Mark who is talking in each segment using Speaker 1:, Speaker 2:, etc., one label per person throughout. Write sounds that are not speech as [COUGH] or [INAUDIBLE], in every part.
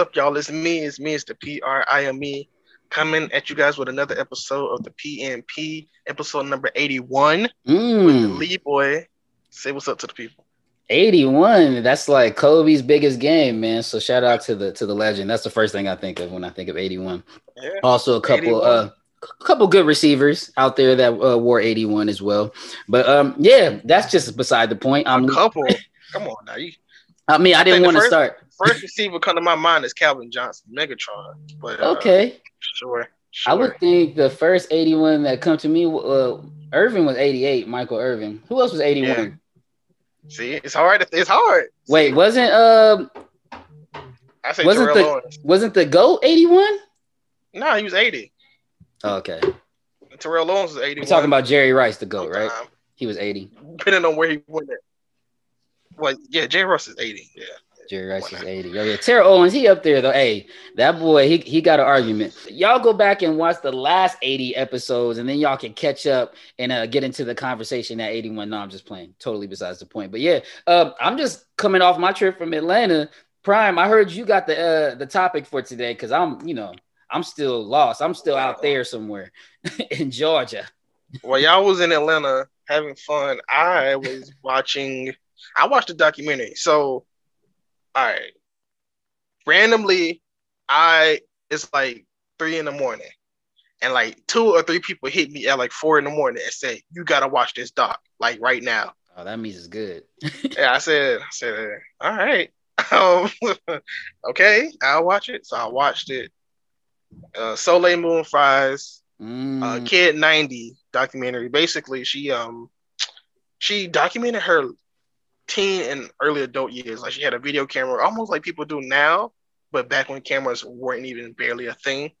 Speaker 1: up, y'all? It's me. It's me. It's the P R I M E coming at you guys with another episode of the PNP, episode number 81 with the
Speaker 2: Mm,
Speaker 1: boy. Say what's up to the people.
Speaker 2: 81. That's like Kobe's biggest game, man. So shout out to the to the legend. That's the first thing I think of when I think of 81.
Speaker 1: Yeah.
Speaker 2: Also a couple
Speaker 1: 81.
Speaker 2: uh a couple good receivers out there that uh, wore 81 as well. But um yeah, that's just beside the point. I'm a
Speaker 1: couple. Come on now. You,
Speaker 2: I mean, I didn't want to start.
Speaker 1: First receiver come to my mind is Calvin Johnson, Megatron. But uh,
Speaker 2: Okay.
Speaker 1: sure.
Speaker 2: I would think the first 81 that come to me uh Irvin was 88, Michael Irvin. Who else was 81?
Speaker 1: See, it's hard. It's hard.
Speaker 2: Wait, wasn't uh
Speaker 1: I say
Speaker 2: wasn't
Speaker 1: Terrell
Speaker 2: the-
Speaker 1: Owens.
Speaker 2: wasn't the GOAT 81?
Speaker 1: No, he was 80.
Speaker 2: Okay.
Speaker 1: Terrell Owens was 81.
Speaker 2: We're talking about Jerry Rice, the GOAT, right? He was 80.
Speaker 1: Depending on where he went at. Well, yeah, Jay Ross is 80. Yeah.
Speaker 2: Jerry Rice is 80. Oh, yeah. Terrell Owens, he up there though. Hey, that boy, he, he got an argument. Y'all go back and watch the last 80 episodes, and then y'all can catch up and uh, get into the conversation at 81. No, I'm just playing. Totally besides the point. But yeah, uh, I'm just coming off my trip from Atlanta. Prime, I heard you got the uh, the topic for today because I'm, you know, I'm still lost. I'm still out there somewhere [LAUGHS] in Georgia.
Speaker 1: Well, y'all was in Atlanta having fun, I was [LAUGHS] watching. I watched a documentary. So, all right, randomly, I it's like three in the morning, and like two or three people hit me at like four in the morning and say, "You gotta watch this doc like right now."
Speaker 2: Oh, that means it's good. [LAUGHS]
Speaker 1: Yeah, I said, I said, all right, [LAUGHS] um, [LAUGHS] okay, I'll watch it. So I watched it. Uh, Soleil Moon Frye's, uh,
Speaker 2: Mm,
Speaker 1: Kid 90 documentary. Basically, she um she documented her teen and early adult years. Like she had a video camera, almost like people do now, but back when cameras weren't even barely a thing.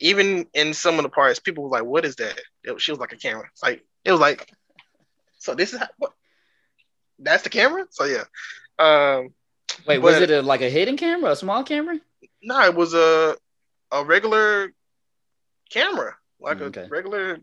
Speaker 1: Even in some of the parts, people were like, "What is that?" It- she was like a camera. It's like it was like, so this is how, what? That's the camera. So yeah. Um,
Speaker 2: wait, was it a, like a hidden camera, a small camera?
Speaker 1: no, it was a a regular camera, like
Speaker 2: okay.
Speaker 1: a regular.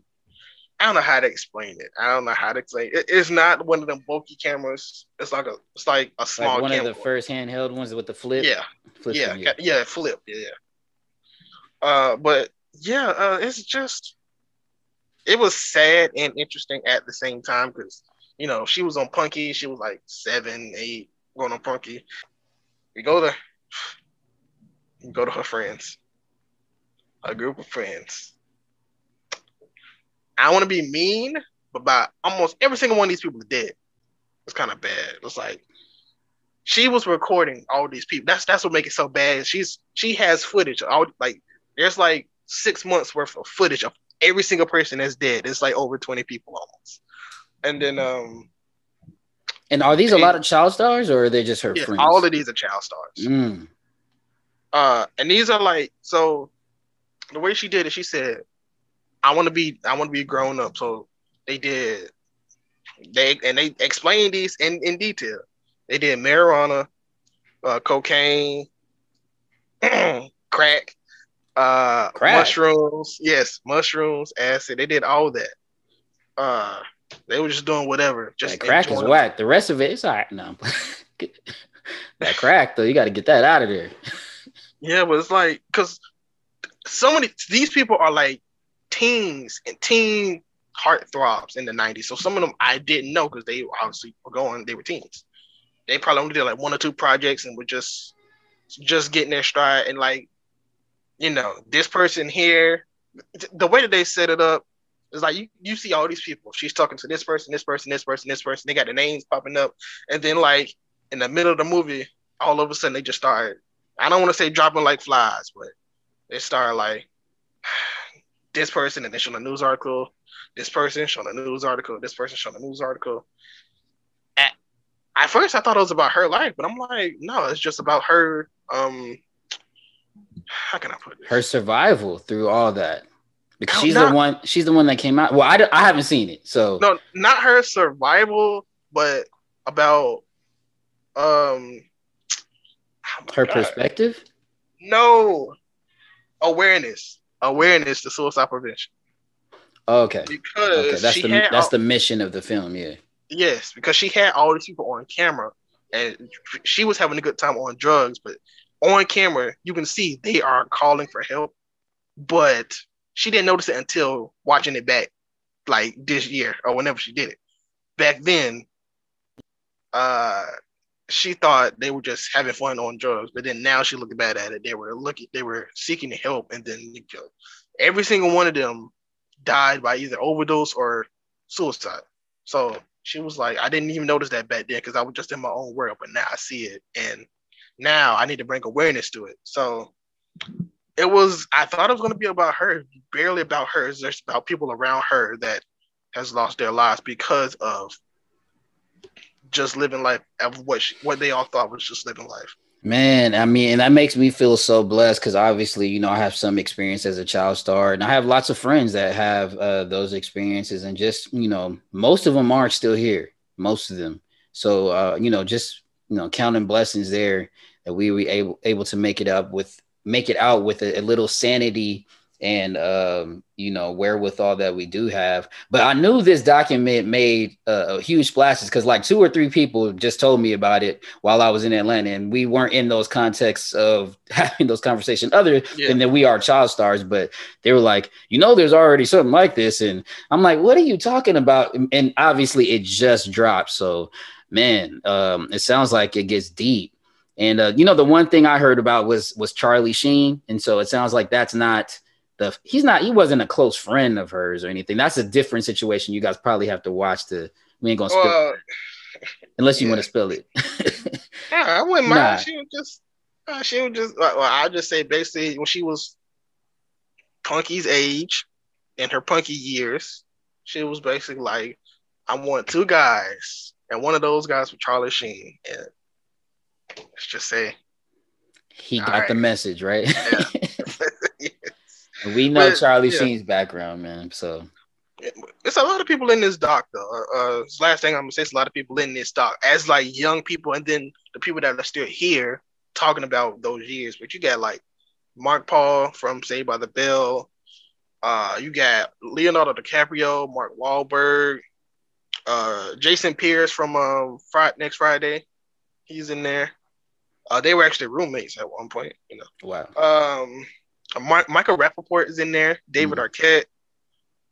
Speaker 1: I don't know how to explain it. I don't know how to explain it. It's not one of them bulky cameras. It's like a it's like a small
Speaker 2: Like one
Speaker 1: camera.
Speaker 2: of the first handheld ones with the flip.
Speaker 1: yeah,
Speaker 2: flip
Speaker 1: yeah, yeah, yeah, flip, yeah, yeah. Uh, but yeah, uh, it's just it was sad and interesting at the same time because you know she was on Punky. She was like seven, eight, going on Punky. We go to we go to her friends, a group of friends. I want to be mean, but by almost every single one of these people is dead. It's kind of bad. It's like she was recording all these people. That's that's what makes it so bad. She's she has footage. All like there's like six months worth of footage of every single person that's dead. It's like over 20 people almost. And then um
Speaker 2: And are these a lot of child stars or are they just her
Speaker 1: yeah,
Speaker 2: friends?
Speaker 1: all of these are child stars.
Speaker 2: Mm.
Speaker 1: Uh and these are like so the way she did it, she said, I want to be I want to be grown up. So they did they and they explained these in, in detail. They did marijuana, uh, cocaine, [CLEARS THROAT] crack, uh,
Speaker 2: Crack?
Speaker 1: mushrooms. Yes, mushrooms, acid. They did all that. Uh, they were just doing whatever. Just
Speaker 2: That crack is whack. The rest of it is all right. No. [LAUGHS] that crack though, you got to get that out of there.
Speaker 1: Yeah, but it's like because so many these people are like teens and teen heartthrobs in the '90s. So some of them I didn't know because they obviously were going. They were teens. They probably only did like one or two projects and were just just getting their stride. And like, you know, this person here, th- the way that they set it up is like you you see all these people. She's talking to this person, this person, this person, this person. They got the names popping up, and then like in the middle of the movie, all of a sudden they just start. I don't want to say dropping like flies, but they start like this person and then showing a news article, this person showing a news article, this person showing a news article. At, at first I thought it was about her life, but I'm like, no, it's just about her um how can I put this?
Speaker 2: Her survival through all that. Because she's
Speaker 1: not-
Speaker 2: the one she's the one that came out. Well, I, I haven't seen it. So
Speaker 1: no, not her survival, but about um oh
Speaker 2: her
Speaker 1: God.
Speaker 2: perspective.
Speaker 1: No awareness. Awareness to suicide prevention.
Speaker 2: Okay.
Speaker 1: Because
Speaker 2: Okay, that's the
Speaker 1: had
Speaker 2: that's the mission of the film, yeah.
Speaker 1: Yes, because she had all these people on camera, and she was having a good time on drugs, but on camera, you can see they are calling for help, but she didn't notice it until watching it back, like this year or whenever she did it. Back then, uh, she thought they were just having fun on drugs, but then now she looked bad at it. They were looking, they were seeking help, and then every single one of them died by either overdose or suicide. So she was like, I didn't even notice that back then because I was just in my own world, but now I see it, and now I need to bring awareness to it. So it was. I thought it was going to be about her, barely about her. It's just about people around her that has lost their lives because of just living life of what she, what they all thought was just living life.
Speaker 2: Man, I mean, and that makes me feel so blessed because obviously, you know, I have some experience as a child star, and I have lots of friends that have uh, those experiences, and just you know, most of them aren't still here, most of them. So, uh, you know, just you know, counting blessings there that we were able able to make it up with, make it out with a, a little sanity and um, you know wherewithal that we do have. But I knew this document made uh, huge splashes because like two or three people just told me about it while I was in Atlanta, and we weren't in those contexts of [LAUGHS] having those conversations other yeah. than that we are child stars. But they were like, you know, there's already something like this, and I'm like, what are you talking about? And obviously, it just dropped. So, man, um, it sounds like it gets deep. And uh, you know, the one thing I heard about was was Charlie Sheen, and so it sounds like that's not the he's not he wasn't a close friend of hers or anything. That's a different situation. You guys probably have to watch the. We ain't gonna spill well, it unless you yeah. want to spill it. [LAUGHS]
Speaker 1: yeah, I wouldn't mind. Nah. She was just uh, she was just well, I'll just say basically when she was Punky's age in her punky years, she was basically like, I want two guys, and one of those guys was Charlie Sheen. And let's just say
Speaker 2: he got right. the message, right? Yeah. [LAUGHS] [LAUGHS] We know but, Charlie yeah. Sheen's background, man. So
Speaker 1: it's a lot of people in this doc, though. Uh, last thing I'm gonna say, is a lot of people in this doc as like young people, and then the people that are still here talking about those years. But you got like Mark Paul from Saved by the Bell. Uh, you got Leonardo DiCaprio, Mark Wahlberg, uh, Justin Pierce from uh, Friday, Next Friday. He's in there. Uh, they were actually roommates at one point. You know.
Speaker 2: Wow.
Speaker 1: Um, Michael Rapaport is in there. David mm. Arquette.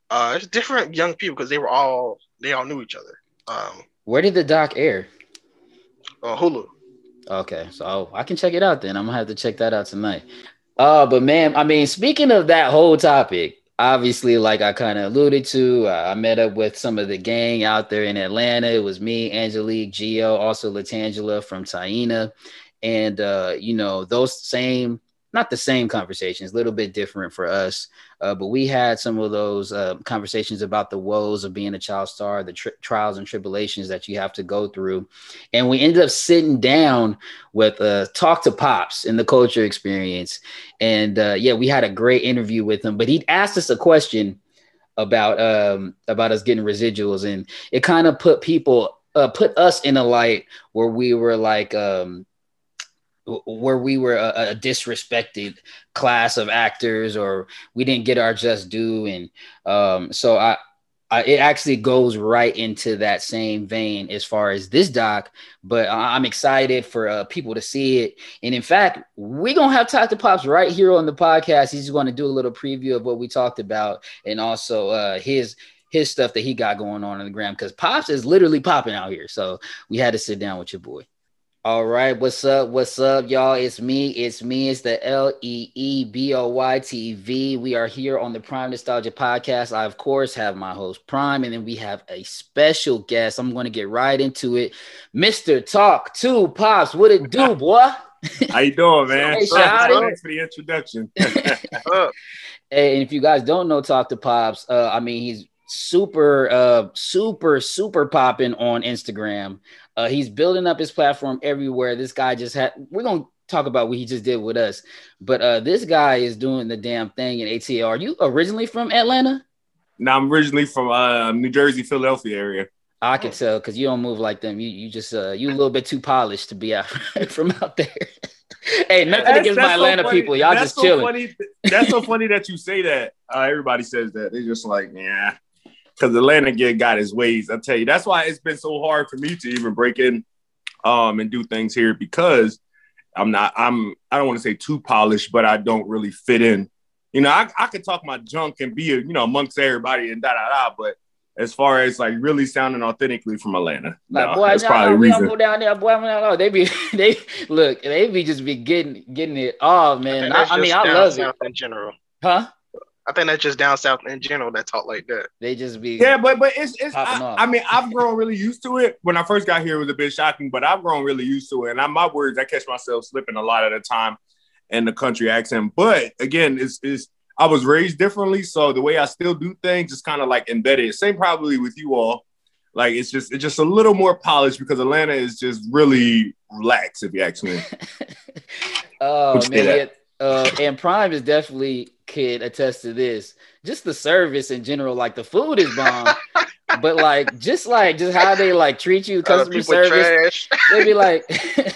Speaker 1: Uh, it's different young people because they were all they all knew each other. Um,
Speaker 2: Where did the doc air?
Speaker 1: Uh, Hulu.
Speaker 2: Okay, so I can check it out then. I'm gonna have to check that out tonight. Uh, but man, I mean, speaking of that whole topic, obviously, like I kind of alluded to, uh, I met up with some of the gang out there in Atlanta. It was me, Angelique, Geo, also Latangela from Taina, and uh, you know those same not the same conversations, a little bit different for us. Uh, but we had some of those uh, conversations about the woes of being a child star, the tri- trials and tribulations that you have to go through. And we ended up sitting down with uh, Talk to Pops in the culture experience. And uh, yeah, we had a great interview with him, but he asked us a question about um about us getting residuals and it kind of put people uh, put us in a light where we were like um where we were a, a, disrespected class of actors or we didn't get our just due and um, so I, I, it actually goes right into that same vein as far as this doc but i'm excited for uh, people to see it. And in fact we're gonna have talk to pops right here on the podcast. He's going to do a little preview of what we talked about and also uh, his his stuff that he got going on on the gram because pops is literally popping out here. So we had to sit down with your boy all right, what's up? What's up, y'all? It's me. It's me. It's the L E E B O Y T V. We are here on the Prime Nostalgia Podcast. I, of course, have my host Prime, and then we have a special guest. I'm going to get right into it, Mister Talk to Pops. What it do, [LAUGHS] boy?
Speaker 3: How you doing, man? Hey, Thanks for the introduction. [LAUGHS] hey,
Speaker 2: and if you guys don't know Talk to Pops, uh, I mean he's super, uh, super, super popping on Instagram. Uh, he's building up his platform everywhere. This guy just had. We're gonna talk about what he just did with us, but uh, this guy is doing the damn thing in ATL. Are you originally from Atlanta?
Speaker 3: No, I'm originally from uh, New Jersey, Philadelphia area.
Speaker 2: I can tell because you don't move like them. You you just uh, you a little bit too polished to be out [LAUGHS] from out there. [LAUGHS] hey, nothing that's, against that's my Atlanta so people. Y'all that's just so chilling.
Speaker 3: Funny, that's so funny that you say that. Uh, everybody says that. They're just like, yeah because Atlanta get got his ways. I tell you, that's why it's been so hard for me to even break in um, and do things here because I'm not. I'm. I don't want to say too polished, but I don't really fit in. You know, I, I could talk my junk and be, a, you know, amongst everybody and da da da. But as far as like really sounding authentically from Atlanta,
Speaker 2: Like
Speaker 3: no,
Speaker 2: boy,
Speaker 3: that's
Speaker 2: no,
Speaker 3: probably
Speaker 2: no,
Speaker 3: the
Speaker 2: we don't
Speaker 3: reason.
Speaker 2: go down there, boy. No, no, they be [LAUGHS] they look, they be just be getting getting it off, man. I,
Speaker 1: that's
Speaker 2: I mean, I love
Speaker 1: south
Speaker 2: it,
Speaker 1: in general.
Speaker 2: huh?
Speaker 1: I think that's just down south in general that talk like that.
Speaker 2: They just be
Speaker 3: Yeah, but but it's it's. I. I mean, I've grown really used to it. When I first got here, it was a bit shocking, but I've grown really used to it. And I, my words, I catch myself slipping a lot of the time in the country accent. But again, it's is I was raised differently, so the way I still do things is kind of like embedded. Same probably with you all. Like it's just it's just a little more polished because Atlanta is just really relaxed, if you ask me. [LAUGHS]
Speaker 2: Oh
Speaker 3: Would you
Speaker 2: man,
Speaker 3: say
Speaker 2: yeah. Uh, and Prime is definitely could attest to this. Just the service in general, like the food is bomb, but like just like just how they like treat you, customer
Speaker 1: people
Speaker 2: service.
Speaker 1: trash.
Speaker 2: They be like, [LAUGHS] they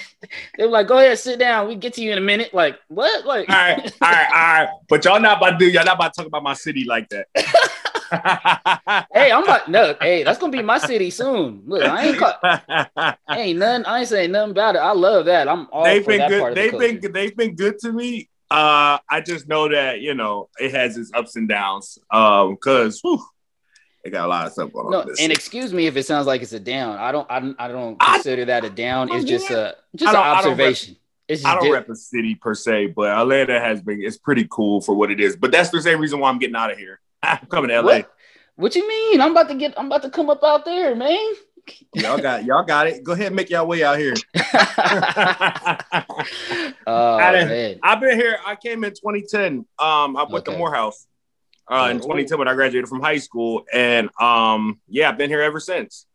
Speaker 2: be like, go ahead, sit down. We get to you in a minute. Like what? Like
Speaker 3: all right, all right, all right. But y'all not about to do y'all not about to talk about my city like that. [LAUGHS]
Speaker 2: hey, I'm about no. Hey, that's gonna be my city soon. Look, I ain't caught. [LAUGHS] Ain't none. I ain't saying nothing about it. I love that. I'm all
Speaker 3: they've
Speaker 2: for
Speaker 3: been
Speaker 2: that part
Speaker 3: good.
Speaker 2: of the
Speaker 3: They've been
Speaker 2: culture.
Speaker 3: they've been good to me. Uh, I just know that you know it has its ups and downs. Um, because it got a lot of stuff going on.
Speaker 2: No,
Speaker 3: this
Speaker 2: and excuse me if it sounds like it's a down. I don't. I, don't- I don't
Speaker 3: I-
Speaker 2: consider that a down. It's just a just an
Speaker 3: don't- I don't rep-
Speaker 2: observation. It's just
Speaker 3: I don't rep a city per se, but Atlanta has been it's pretty cool for what it is. But that's the same reason why I'm getting out of here. [LAUGHS] I'm coming to LA.
Speaker 2: What? What you mean? I'm about to get. I'm about to come up out there, man.
Speaker 3: Y'all got y'all got it. Go ahead and make y'all way out here. [LAUGHS]
Speaker 2: oh
Speaker 3: I done-
Speaker 2: man.
Speaker 3: I've been here. I came in 2010. Um, I went to Morehouse uh, in
Speaker 2: Oh.
Speaker 3: 2010 when I graduated from high school, and um, yeah, I've been here ever since.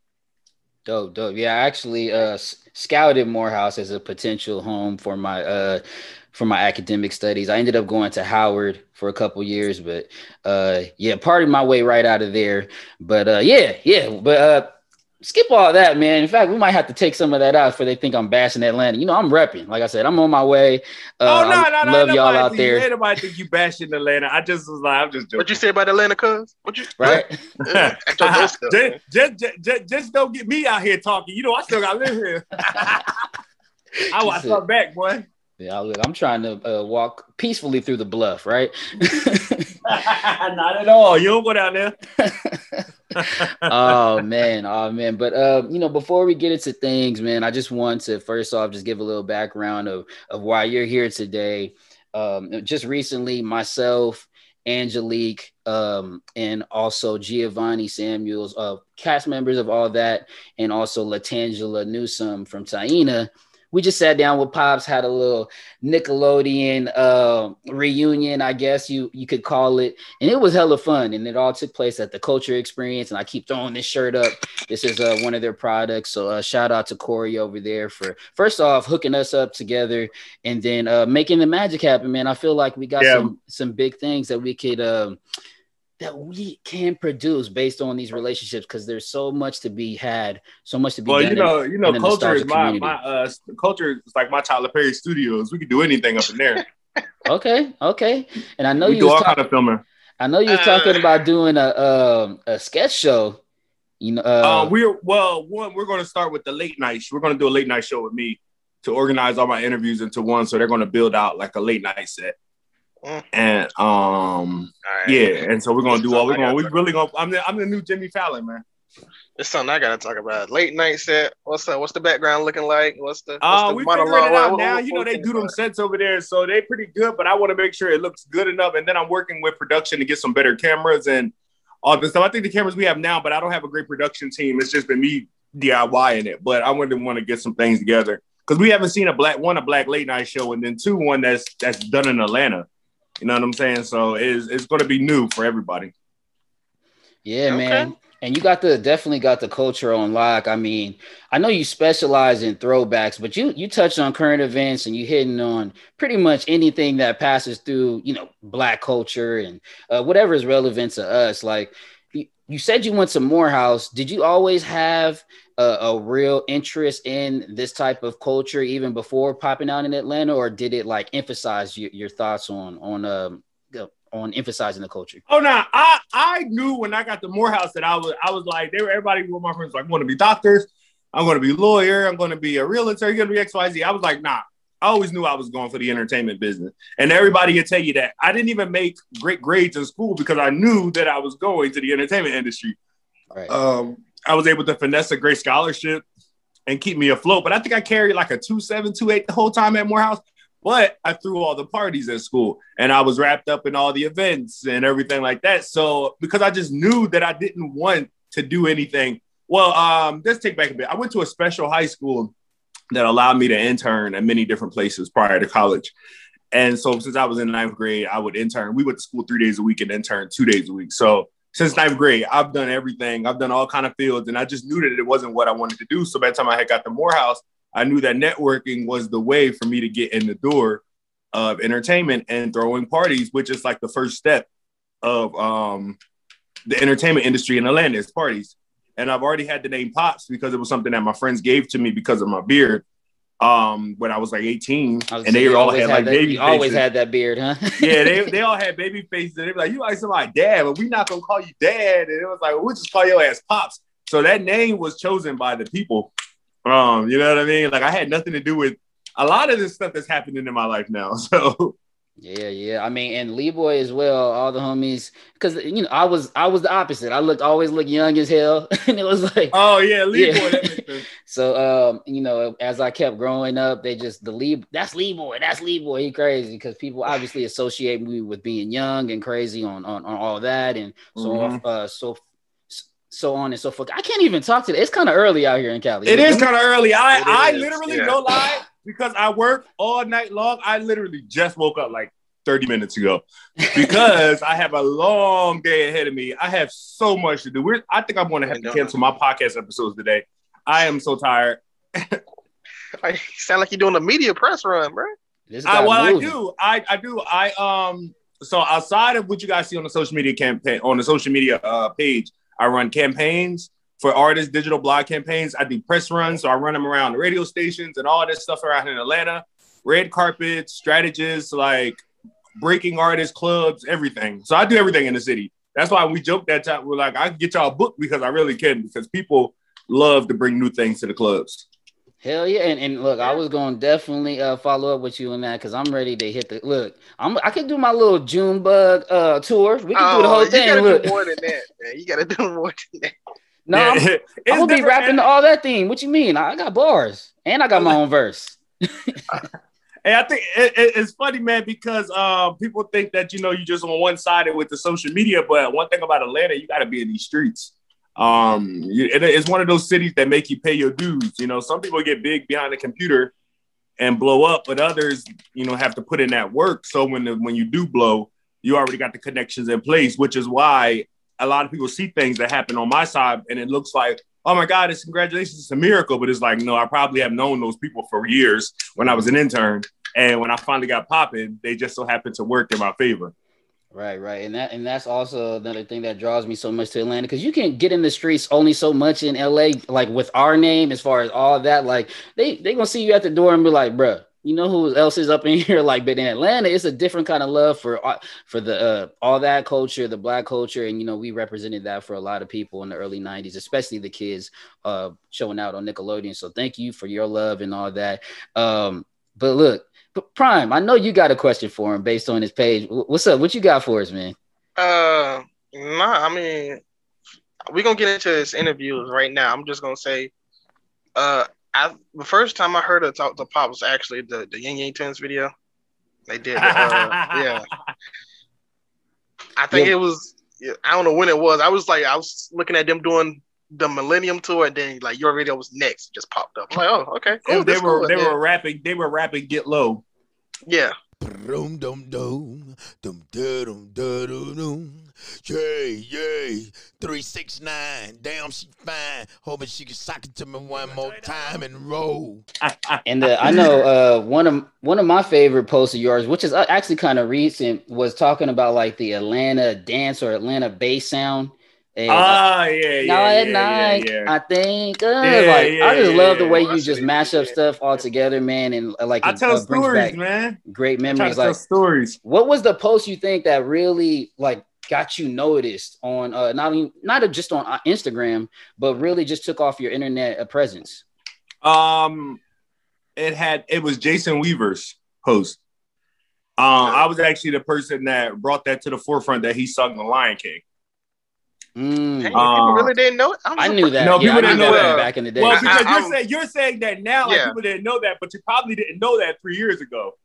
Speaker 2: Dope, dope. Yeah, I actually uh scouted Morehouse as a potential home for my uh for my academic studies. I ended up going to Howard for a couple years, but uh yeah, parted my way right out of there. But uh yeah, yeah, but uh skip all that, man. In fact, we might have to take some of that out before they think I'm bashing Atlanta. You know, I'm repping. Like I said, I'm on my way. Uh,
Speaker 3: oh no,
Speaker 2: I
Speaker 3: no, no!
Speaker 2: love y'all out
Speaker 3: think-
Speaker 2: there,
Speaker 3: Ain't nobody think you bashing Atlanta. I just was like, I'm just joking.
Speaker 1: What you say about Atlanta, cuz? What you [LAUGHS]
Speaker 2: right?
Speaker 1: Yeah, act your ghost stuff, man.
Speaker 3: just, [LAUGHS] just, just, just don't get me out here talking. You know, I still got to live here. [LAUGHS] I want
Speaker 2: That's it.
Speaker 3: come back, boy.
Speaker 2: Yeah, look, I'm trying to uh, walk peacefully through the bluff, right?
Speaker 3: Not at all. You don't go down there.
Speaker 2: Oh man, oh man. But uh, you know, before we get into things, man, I just want to first off just give a little background of of why you're here today. Um, just recently, myself, Angelique, um, and also Giovonnie Samuels, uh, cast members of all that, and also Latangela Newsom from Taina. We just sat down with Pops, had a little Nickelodeon uh, reunion, I guess you you could call it, and it was hella fun. And it all took place at the Culture Experience. And I keep throwing this shirt up. This is uh, one of their products. So uh, shout out to Corey over there for first off hooking us up together, and then uh, making the magic happen. Man, I feel like we got
Speaker 3: Yeah.
Speaker 2: some some big things that we could. Um, that we can produce based on these relationships because there's so much to be had, so much to be
Speaker 3: Well,
Speaker 2: done.
Speaker 3: you
Speaker 2: in-
Speaker 3: know, you know, culture is my
Speaker 2: community.
Speaker 3: my uh culture is like my Tyler Perry Studios. We could do anything up in there.
Speaker 2: okay, okay, and I know
Speaker 3: we
Speaker 2: you
Speaker 3: do all
Speaker 2: talking.
Speaker 3: kind of filming.
Speaker 2: I know you was
Speaker 1: Uh,
Speaker 2: talking about doing a um a sketch show. You know, uh,
Speaker 3: Uh, we're well, one we're going to start with the late night. We're going to do a late night show with me to organize all my interviews into one. So they're going to build out like a late night set.
Speaker 1: Mm.
Speaker 3: And um,
Speaker 1: right.
Speaker 3: yeah, and so we're gonna do all we're gonna we really gonna. I'm the I'm the new Jimmy Fallon, man.
Speaker 1: It's something I gotta talk about. Late night set. What's up? What's the background looking like? What's the? What's
Speaker 3: Uh, we figuring it out
Speaker 1: What-
Speaker 3: now.
Speaker 1: what-
Speaker 3: You know, they do them sets over there, so they pretty good. But I want to make sure it looks good enough, and then I'm working with production to get some better cameras and all this stuff. I think the cameras we have now, but I don't have a great production team. It's just been me DIYing it. But I wouldn't want to get some things together because we haven't seen a black one, a black late night show, and then two, one that's that's done in Atlanta. You know what I'm saying? So it's it's going to be new for everybody.
Speaker 2: yeah,
Speaker 1: Okay.
Speaker 2: man. And you got the definitely got the culture on lock. I mean, I know you specialize in throwbacks, but you you touched on current events and you hitting on pretty much anything that passes through, you know, black culture and uh, whatever is relevant to us. Like you, said, you went to Morehouse. Did you always have a, a real interest in this type of culture even before popping out in Atlanta, or did it like emphasize your, your thoughts on on um on emphasizing the culture?
Speaker 3: Oh no, I I knew when I got to Morehouse that I was I was like they were everybody with my friends like I'm going to be doctors, I'm going to be lawyer, I'm going to be a realtor, you're going to be X Y Z. I was like nah, I always knew I was going for the entertainment business. And everybody can tell you that. I didn't even make great grades in school because I knew that I was going to the entertainment industry. Right. Um, I was able to finesse a great scholarship and keep me afloat. But I think I carried like a two seven, two eight the whole time at Morehouse. But I threw all the parties at school and I was wrapped up in all the events and everything like that. So because I just knew that I didn't want to do anything. Well, um, let's take back a bit. I went to a special high school that allowed me to intern at many different places prior to college. And so since I was in ninth grade, I would intern. We went to school three days a week and intern two days a week. So since ninth grade, I've done everything. I've done all kind of fields, and I just knew that it wasn't what I wanted to do. So by the time I had got to Morehouse, I knew that networking was the way for me to get in the door of entertainment and throwing parties, which is like the first step of um, the entertainment industry in Atlanta is parties. And I've already had the name Pops because it was something that my friends gave to me because of my beard um when I was like 18 was and they all had, had like
Speaker 2: that,
Speaker 3: baby
Speaker 2: you always had that beard huh?
Speaker 3: Yeah they, [LAUGHS] they all had baby faces. And they were like you like somebody dad but we not gonna call you dad. And it was like we'll just call your ass pops. So that name was chosen by the people. Um, you know what I mean? Like I had nothing to do with a lot of this stuff that's happening in my life now. [LAUGHS] So
Speaker 2: yeah, yeah. I mean, and Lee Boy as well, all the homies. Cause you know, I was I was the opposite. I looked always look young as hell. [LAUGHS] and it was like
Speaker 3: Oh yeah, Lee [LAUGHS] yeah. Boy. [LAUGHS]
Speaker 2: so um, you know, as I kept growing up, they just the Lee that's Lee Boy, that's Lee Boy. He crazy because people obviously associate me with being young and crazy on on, on all that and so mm-hmm. uh so so on and so forth. I can't even talk to it. It's kind of early out here in Cali.
Speaker 3: It is kind of early. I I literally yeah. no lie because I work all night long. I literally just woke up like 30 minutes ago because I have a long day ahead of me. I have so much to do. We're, I think I'm going to have to cancel my podcast episodes today. I am so tired. [LAUGHS]
Speaker 1: I sound like you're doing a media press run, bro.
Speaker 3: I, well, I do. I, I do. I um. So outside of what you guys see on the social media campaign on the social media uh, page, I run campaigns for artists, digital blog campaigns. I do press runs, so I run them around the radio stations and all this stuff around in Atlanta. Red carpets, strategists, like breaking artists, clubs, everything. So I do everything in the city. That's why we joke that time. We're like, I can get y'all booked because I really can, because people love to bring new things to the clubs.
Speaker 2: Hell yeah, and, and look, I was gonna definitely uh, follow up with you on that because I'm ready to hit the look. I'm I can do my little June bug uh tour. We can oh, do the oh, whole you thing.
Speaker 1: Gotta
Speaker 2: look.
Speaker 1: do more than that, man. You gotta [LAUGHS] do more than that.
Speaker 2: No, I'm, [LAUGHS] I'm gonna be rapping to all that theme. What you mean? I got bars and I got my own verse. [LAUGHS]
Speaker 3: Hey, I think it, it, it's funny, man, because uh, people think that you know you're just on one sided with the social media, but one thing about Atlanta, you got to be in these streets. Um, it, it's one of those cities that make you pay your dues. You know, some people get big behind the computer and blow up, but others, you know, have to put in that work. So when the, when you do blow, you already got the connections in place, which is why a lot of people see things that happen on my side and it looks like, oh my God, it's congratulations, it's a miracle. But it's like, no, I probably have known those people for years when I was an intern. And when I finally got popping, they just so happened to work in my favor.
Speaker 2: Right, right, and that and that's also another thing that draws me so much to Atlanta because you can get in the streets only so much in LA, like with our name as far as all that. Like they they gonna see you at the door and be like, "Bruh, you know who else is up in [LAUGHS] here?" Like, but in Atlanta, it's a different kind of love for uh, for the uh, all that culture, the black culture, and you know we represented that for a lot of people in the early '90s, especially the kids uh, showing out on Nickelodeon. So thank you for your love and all that. Um, but look Prime, I know you got a question for him based on his page. What's up? What you got for us, man?
Speaker 1: Uh, nah. I mean, we're gonna get into his interviews right now. I'm just gonna say, uh, I the first time I heard her talk to Pop was actually the the Ying Yang Twins video. They did, uh, [LAUGHS] yeah. I think yeah. it was. I don't know when it was. I was like, I was looking at them doing the Millennium Tour, and then like your video was next, just popped up. I'm like, oh, okay,
Speaker 3: cool. They, were cool. they were rapping. They were rapping. Get low.
Speaker 1: Yeah.
Speaker 4: Dum dum dum dum dum dum Yay, yay. 369. Damn, she fine. Hoping she can sock it to me one more time and roll.
Speaker 2: and uh, I know uh, one of one of my favorite posts of yours, which is uh, actually kind of recent, was talking about like the Atlanta dance or Atlanta bass sound.
Speaker 3: Ah, uh, yeah, yeah. Now at
Speaker 2: yeah, night,
Speaker 3: yeah,
Speaker 2: yeah. I think uh, yeah, like yeah, I just love the way you just mash up stuff all together, man, and uh, like
Speaker 3: I it, tell uh, stories, man.
Speaker 2: Great memories. Like
Speaker 3: stories.
Speaker 2: What was the post you think that really like got you noticed on uh not even not just on uh, Instagram, but really just took off your internet uh, presence?
Speaker 3: Um, it had it was Jason Weaver's post. Um, I was actually the person that brought that to the forefront that he sung the Lion King.
Speaker 2: Mm.
Speaker 1: Hey,
Speaker 3: Uh,
Speaker 1: people really didn't know it. I'm
Speaker 2: I knew that.
Speaker 3: No,
Speaker 2: yeah,
Speaker 3: people
Speaker 2: I
Speaker 3: didn't know
Speaker 2: that
Speaker 1: that.
Speaker 2: back in the day.
Speaker 3: Well, because
Speaker 1: I-
Speaker 3: you're
Speaker 1: I'm-
Speaker 3: saying you're saying that now, like
Speaker 1: Yeah.
Speaker 3: people didn't know that, but you probably didn't know that three years ago.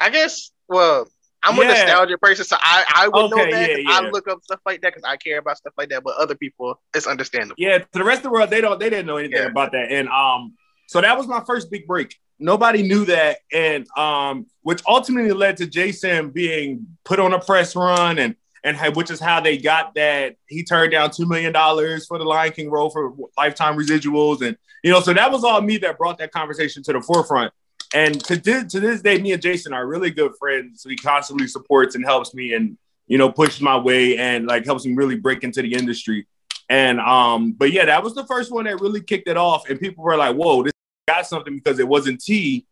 Speaker 1: I guess. Well, I'm a
Speaker 3: Yeah.
Speaker 1: nostalgia person, so I I would know that.
Speaker 3: yeah, yeah.
Speaker 1: I look up stuff like that because I care about stuff like that. But other people, it's understandable.
Speaker 3: Yeah, to the rest of the world, they don't they didn't know anything about that. And um, so that was my first big break. Nobody knew that, and um, which ultimately led to Jason being put on a press run, and and which is how they got that he turned down two million dollars for the Lion King role for lifetime residuals, and you know, so that was all me that brought that conversation to the forefront. And to this, to this day, me and Jason are really good friends. So he constantly supports and helps me, and you know, pushes my way and like helps me really break into the industry. And um, but yeah, that was the first one that really kicked it off, and people were like, "Whoa, this got something," because it wasn't tea,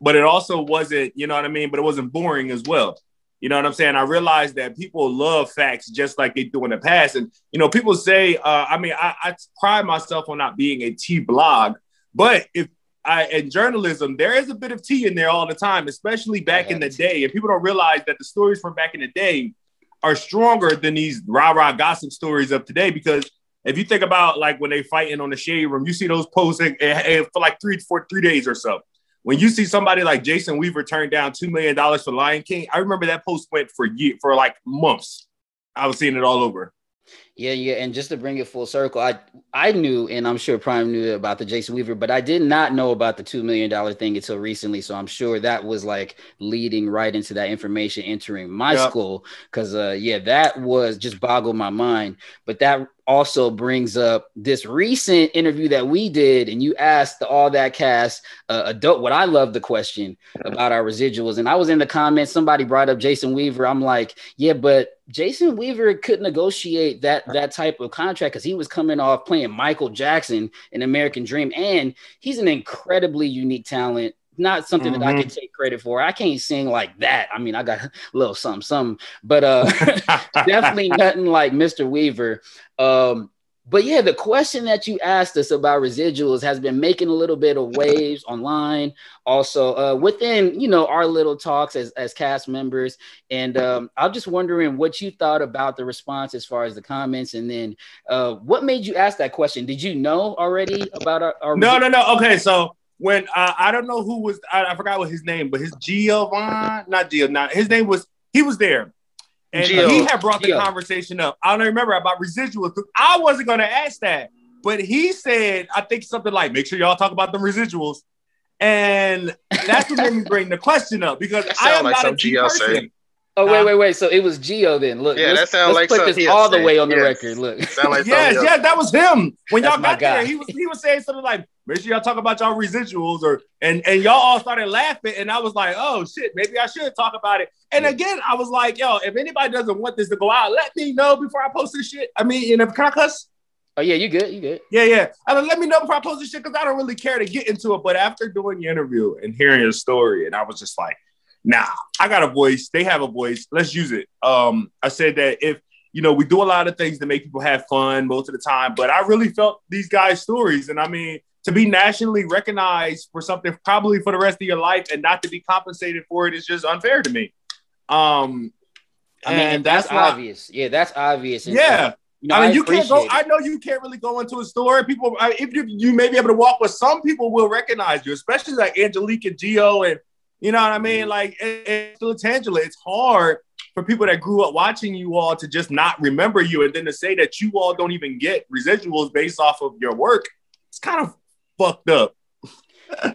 Speaker 3: but it also wasn't, you know what I mean? But it wasn't boring as well. You know what I'm saying? I realized that people love facts just like they do in the past, and you know, people say, uh, I mean, I, I pride myself on not being a tea blog, but if I in journalism, there is a bit of tea in there all the time, especially back in the day, and people don't realize that the stories from back in the day are stronger than these rah rah gossip stories of today because if you think about like when they fighting on the shade room, you see those posts eh, eh, for like three for three days or so. When you see somebody like Jason Weaver turn down two million dollars for Lion King, I remember that post went for year for like months. I was seeing it all over.
Speaker 2: Yeah, yeah, and just to bring it full circle, I I knew, and I'm sure Prime knew about the Jason Weaver, but I did not know about the two million dollar thing until recently. So I'm sure that was like leading right into that information entering my
Speaker 3: Yep.
Speaker 2: school, because uh, yeah, that was just boggled my mind. But that also brings up this recent interview that we did, and you asked the All That Cast uh, adult. What I love the question about our residuals, and I was in the comments. Somebody brought up Jason Weaver. I'm like, yeah, but Jason Weaver could negotiate that that type of contract because he was coming off playing Michael Jackson in American Dream, and he's an incredibly unique talent. Not something that I can take credit for. I can't sing like that. I mean, I got [LAUGHS] a little something, something, but uh, [LAUGHS] definitely [LAUGHS] nothing like Mr. Weaver. Um, but yeah, the question that you asked us about residuals has been making a little bit of waves online, also uh, within you know our little talks as as cast members. And um, I'm just wondering what you thought about the response as far as the comments, and then uh, what made you ask that question? Did you know already about our? our
Speaker 3: No, no, no. Okay, so when uh, I don't know who was, I, I forgot what his name, but his Giovanni, not Gio, not his name was. He was there, and
Speaker 1: Gio.
Speaker 3: he had brought the
Speaker 2: Gio.
Speaker 3: conversation up. I don't remember about residuals. 'cause I wasn't going to ask that, but he said, I think something like, "Make sure y'all talk about the residuals." And that's what made me bring the question up because I
Speaker 1: sound
Speaker 3: am
Speaker 1: like
Speaker 3: not a
Speaker 1: some
Speaker 3: G
Speaker 1: Gio
Speaker 3: person.
Speaker 1: said.
Speaker 2: Oh wait, wait, wait. So it was Geo then. Look,
Speaker 1: Yeah,
Speaker 2: let's,
Speaker 1: that sound
Speaker 2: let's
Speaker 1: like
Speaker 2: put this
Speaker 1: he'll
Speaker 2: all the way on the
Speaker 1: Yes.
Speaker 2: record. Look,
Speaker 1: Sound like
Speaker 3: Yes,
Speaker 1: something
Speaker 3: yes, that was him. When y'all got there, he was he was saying something like, "Make sure y'all talk about y'all residuals," or and and y'all all started laughing, and I was like, "Oh shit, maybe I should talk about it." And again, I was like, "Yo, if anybody doesn't want this to go out, let me know before I post this shit." I mean, you know, can I cuss?
Speaker 2: oh yeah, you good, you good.
Speaker 3: Yeah, yeah. I mean, let me know before I post this shit because I don't really care to get into it. But after doing the interview and hearing your story, and I was just like, nah, I got a voice. They have a voice. Let's use it. Um, I said that if you know, we do a lot of things to make people have fun most of the time, but I really felt these guys' stories. And I mean, to be nationally recognized for something probably for the rest of your life and not to be compensated for it is just unfair to me. Um,
Speaker 2: I mean,
Speaker 3: and
Speaker 2: that's,
Speaker 3: why-
Speaker 2: obvious. Yeah, that's obvious. And, uh,
Speaker 3: Yeah.
Speaker 2: you know,
Speaker 3: I mean, you can't go.
Speaker 2: appreciate
Speaker 3: I know you can't really go into a store. People, I, if you, you may be able to walk, but some people will recognize you, especially like Angelique and Gio, and you know what I
Speaker 2: Mm-hmm.
Speaker 3: mean. Like and, and still Tangela, it's hard for people that grew up watching you all to just not remember you, and then to say that you all don't even get residuals based off of your work. It's kind of fucked up.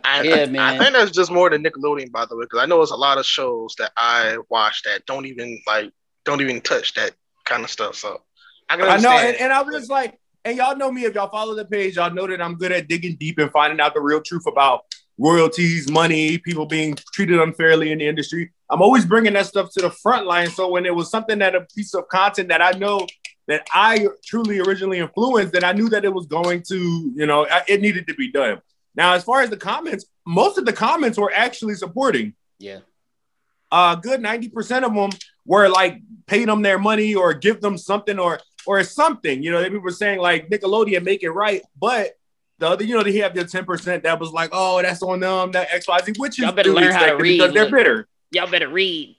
Speaker 1: I,
Speaker 2: Yeah, man.
Speaker 1: I think that's just more than Nickelodeon, by the way, because I know there's a lot of shows that I watch that don't even like don't even touch that kind of stuff. So I can
Speaker 3: I know,
Speaker 1: understand.
Speaker 3: and, and I was just like, and y'all know me. If y'all follow the page, y'all know that I'm good at digging deep and finding out the real truth about royalties, money, people being treated unfairly in the industry. I'm always bringing that stuff to the front line. So when it was something that a piece of content that I know that I truly originally influenced, that I knew that it was going to, you know, it needed to be done. Now, as far as the comments, most of the comments were actually supporting
Speaker 2: Yeah.
Speaker 3: uh good 90% of them were like pay them their money or give them something or or something you know they were saying like nickelodeon make it right but the other, you know, they have their 10% that was like, oh, that's on them, that XYZ, which is
Speaker 2: Y'all better learn how to read,
Speaker 3: because they're
Speaker 2: look.
Speaker 3: bitter.
Speaker 2: Y'all better read.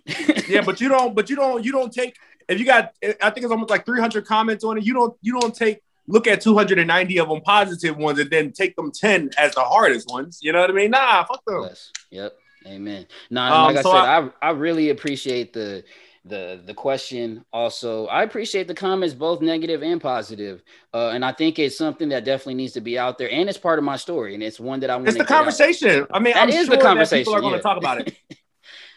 Speaker 3: Yeah, but you don't, but you don't, you don't take if you got I think it's almost like 300 comments on it, you don't you don't take look at 290 of them positive ones and then take them 10 as the hardest ones. You know what I mean? Nah, fuck them.
Speaker 2: Yes. Yep. Amen. No,
Speaker 3: Um,
Speaker 2: like
Speaker 3: so
Speaker 2: I said, I, I really appreciate the the the question. Also, I appreciate the comments, both negative and positive. Uh, and I think it's something that definitely needs to be out there, and it's part of my story, and it's one that I want.
Speaker 3: It's the conversation. I mean,
Speaker 2: That
Speaker 3: I'm
Speaker 2: is
Speaker 3: sure
Speaker 2: the
Speaker 3: that
Speaker 2: conversation,
Speaker 3: people are going to
Speaker 2: yeah.
Speaker 3: talk about it. [LAUGHS]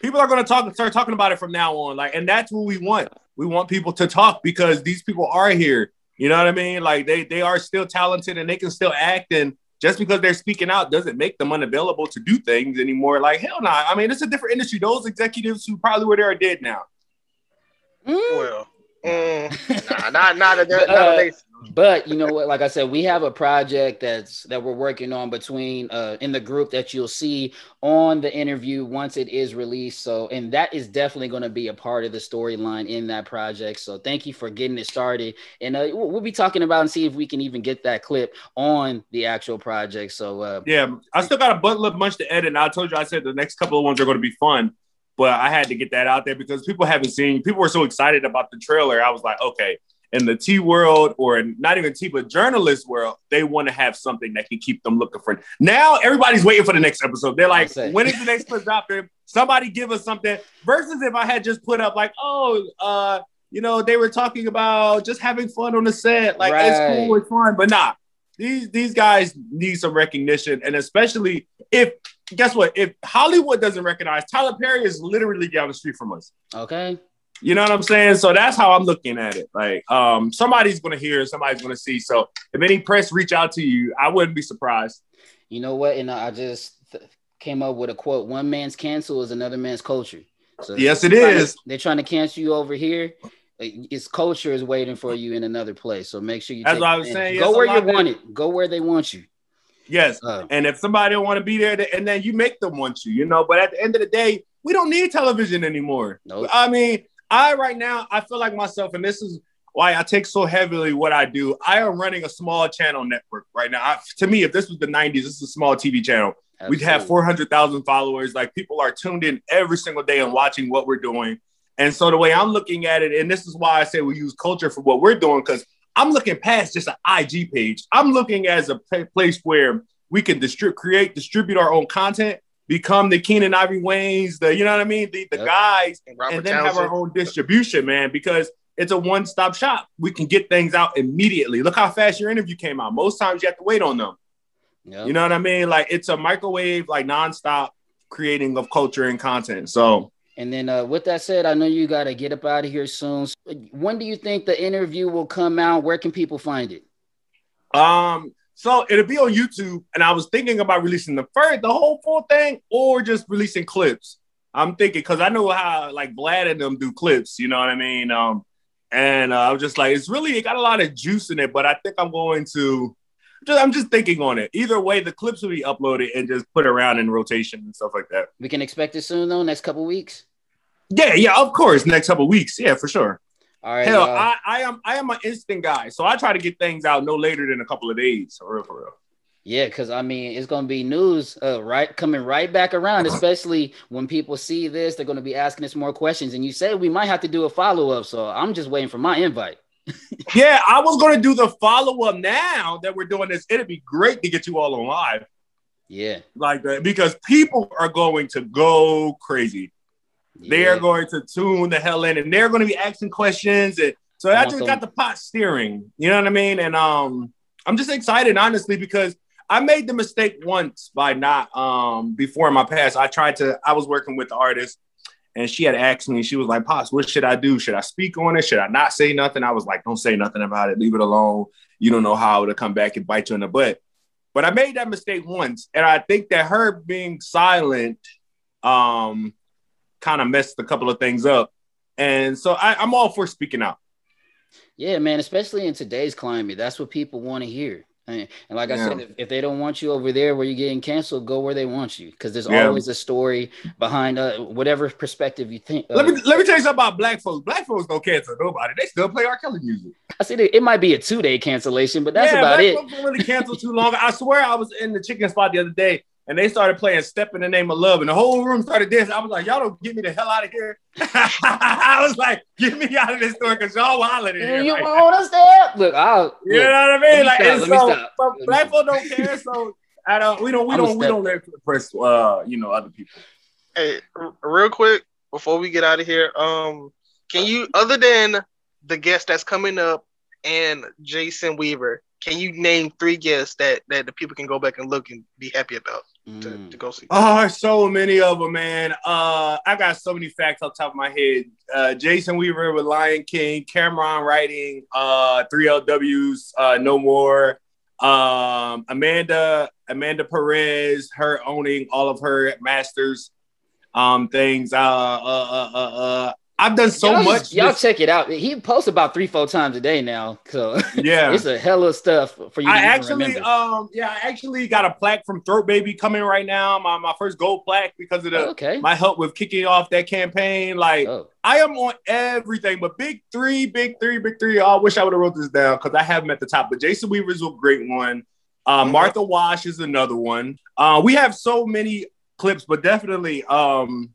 Speaker 3: people are going to talk start talking about it from now on. Like, and that's what we want. We want people to talk because these people are here. You know what I mean? Like they they are still talented and they can still act. And just because they're speaking out doesn't make them unavailable to do things anymore. Like hell no. I mean, it's a different industry. Those executives who probably were there are dead now.
Speaker 2: Mm.
Speaker 1: Well, mm, nah, not not a, [LAUGHS] not
Speaker 2: uh,
Speaker 1: a they-
Speaker 2: but you know what like i said we have a project that's that we're working on between uh in the group that you'll see on the interview once it is released so and that is definitely going to be a part of the storyline in that project so thank you for getting it started and uh, we'll be talking about and see if we can even get that clip on the actual project so uh
Speaker 3: Yeah, I still got a butt bunch to edit. And I told you, I said the next couple of ones are going to be fun, but I had to get that out there because people haven't seen. People were so excited about the trailer. I was like, okay, in the T world or not even T, but journalist world, they want to have something that can keep them looking for. Now everybody's waiting for the next episode. They're like, when is the next clip dropping? Somebody give us something. Versus if I had just put up like, oh, uh, you know, they were talking about just having fun on the set. Like it's cool, it's fun, but nah these these guys need some recognition, and especially if guess what? If Hollywood doesn't recognize Tyler Perry is literally down the street from us.
Speaker 2: okay
Speaker 3: You know what I'm saying? So that's how I'm looking at it. Like, um, somebody's gonna hear, somebody's gonna see. So if any press reach out to you, I wouldn't be surprised.
Speaker 2: you know what and i just th- came up with a quote one man's cancel is another man's culture so
Speaker 3: Yes, it is.
Speaker 2: they're trying to-
Speaker 3: is.
Speaker 2: they're trying to cancel you over here its culture is waiting for you in another place so make sure you
Speaker 3: That's what I was
Speaker 2: advantage.
Speaker 3: saying.
Speaker 2: go
Speaker 3: Yes,
Speaker 2: where you want it go where they want you
Speaker 3: Yes.
Speaker 2: Uh,
Speaker 3: And if somebody don't want to be there, th- and then you make them want you, you know. But at the end of the day, we don't need television anymore.
Speaker 2: Nope.
Speaker 3: I mean, I right now I feel like myself, and this is why I take so heavily what I do. I am running a small channel network right now. I, to me, if this was the '90s, this is a small TV channel. We'd have 400,000 followers. Like people are tuned in every single day and watching what we're doing. And so the way I'm looking at it, and this is why I say we use culture for what we're doing, because I'm looking past just an IG page. I'm looking as a place where we can distribute, create, distribute our own content, become the Keenen Ivory Wayans, the you know what I mean, the, the
Speaker 2: Yep.
Speaker 3: guys,
Speaker 1: and
Speaker 3: and then have
Speaker 1: Townsend.
Speaker 3: our own distribution, man, because it's a one-stop shop. We can get things out immediately. Look how fast your interview came out. Most times you have to wait on them.
Speaker 2: Yep.
Speaker 3: You know what I mean? Like it's a microwave, like nonstop creating of culture and content. So
Speaker 2: and then uh, with that said i know you got to get up out of here soon So, when do you think the interview will come out where can people find it
Speaker 3: um so it'll be on YouTube. And I was thinking about releasing the first the whole full thing or just releasing clips. I'm thinking because I know how like Vlad and them do clips, you know what I mean? Um and uh, I was just like, it's really it got a lot of juice in it, but I think I'm going to just, I'm just thinking on it. Either way, the clips will be uploaded and just put around in rotation and stuff like that.
Speaker 2: we can expect it soon though next couple weeks
Speaker 3: Yeah, yeah, of course. Next couple weeks. Yeah, for sure.
Speaker 2: All right
Speaker 3: Hell,
Speaker 2: y'all.
Speaker 3: I, I am I am an instant guy, so I try to get things out no later than a couple of days. For real, for real.
Speaker 2: Yeah, because I mean, it's gonna be news, uh, right, coming right back around. Especially when people see this, they're gonna be asking us more questions. And you said we might have to do a follow up, so I'm just waiting for my invite. [LAUGHS]
Speaker 3: Yeah, I was gonna do the follow up now that we're doing this. It'd be great to get you all on live
Speaker 2: Yeah,
Speaker 3: like that because people are going to go crazy. They
Speaker 2: yeah.
Speaker 3: are going to tune the hell in, and they're going to be asking questions, and so
Speaker 2: I
Speaker 3: I just
Speaker 2: them-
Speaker 3: got the pot steering. You know what I mean? And um, I'm just excited, honestly, because I made the mistake once by not um before in my past. I tried to. I was working with the artist, and she had asked me. She was like, "Pops, what should I do? Should I speak on it? Should I not say nothing?" I was like, "Don't say nothing about it. Leave it alone. You don't know how it'll come back and bite you in the butt." But I made that mistake once, and I think that her being silent, um, kind of messed a couple of things up. And so I, I'm all for speaking out.
Speaker 2: Yeah, man, especially in today's climate, that's what people want to hear. And, and like I
Speaker 3: Yeah.
Speaker 2: said, if, if they don't want you over there where you're getting canceled, go where they want you because there's
Speaker 3: Yeah.
Speaker 2: always a story behind uh, whatever perspective you think.
Speaker 3: Let
Speaker 2: uh,
Speaker 3: me let me tell you something about black folks. Black folks don't cancel nobody. They still play R. Kelly music.
Speaker 2: I see it might be a two day cancellation, but that's
Speaker 3: yeah,
Speaker 2: about
Speaker 3: black
Speaker 2: it.
Speaker 3: folks don't really cancel too long. I swear I was in the chicken spot the other day and they started playing Step in the Name of Love and the whole room started dancing. I was like, y'all don't get me the hell out of here. [LAUGHS] I was like, get me out of this store because y'all wilding in here.
Speaker 2: You
Speaker 3: Like,
Speaker 2: want to step? Look, I'll.
Speaker 3: you know what I
Speaker 2: let me
Speaker 3: mean? Like,
Speaker 2: stop,
Speaker 3: and
Speaker 2: let me
Speaker 3: so,
Speaker 2: stop.
Speaker 3: but
Speaker 2: Let
Speaker 3: black
Speaker 2: stop.
Speaker 3: folks don't care. So I don't. We don't. We
Speaker 2: I'ma
Speaker 3: don't. We don't let press. Uh, you know, other people.
Speaker 1: Hey, r- real quick before we get out of here, um, can you, other than the guest that's coming up and Jason Weaver, can you name three guests that that the people can go back and look and be happy about to,
Speaker 2: Mm.
Speaker 1: to go see?
Speaker 3: Oh, so many of them, man. Uh, I got so many facts off the top of my head. Uh, Jason Weaver with Lion King, Cameron writing, uh, 3LWs, uh, No More, um, Amanda, Amanda Perez, her owning all of her masters, um, things. Uh, uh, uh, uh, uh I've done so
Speaker 2: y'all,
Speaker 3: much.
Speaker 2: Y'all
Speaker 3: this-
Speaker 2: check it out. He posts about three, four times a day now. So [LAUGHS]
Speaker 3: yeah.
Speaker 2: it's a hell of stuff for you
Speaker 3: I actually,
Speaker 2: remember.
Speaker 3: um, yeah, I actually got a plaque from Throat Baby coming right now. My, my first gold plaque because of the
Speaker 2: okay.
Speaker 3: my help with kicking off that campaign. Like
Speaker 2: oh,
Speaker 3: I am on everything, but big three, big three, big three. Oh, I wish I would have wrote this down because I have them at the top. But Jason Weaver's a great one. Uh,
Speaker 1: Mhm.
Speaker 3: Martha Wash is another one. Uh, we have so many clips, but definitely, um,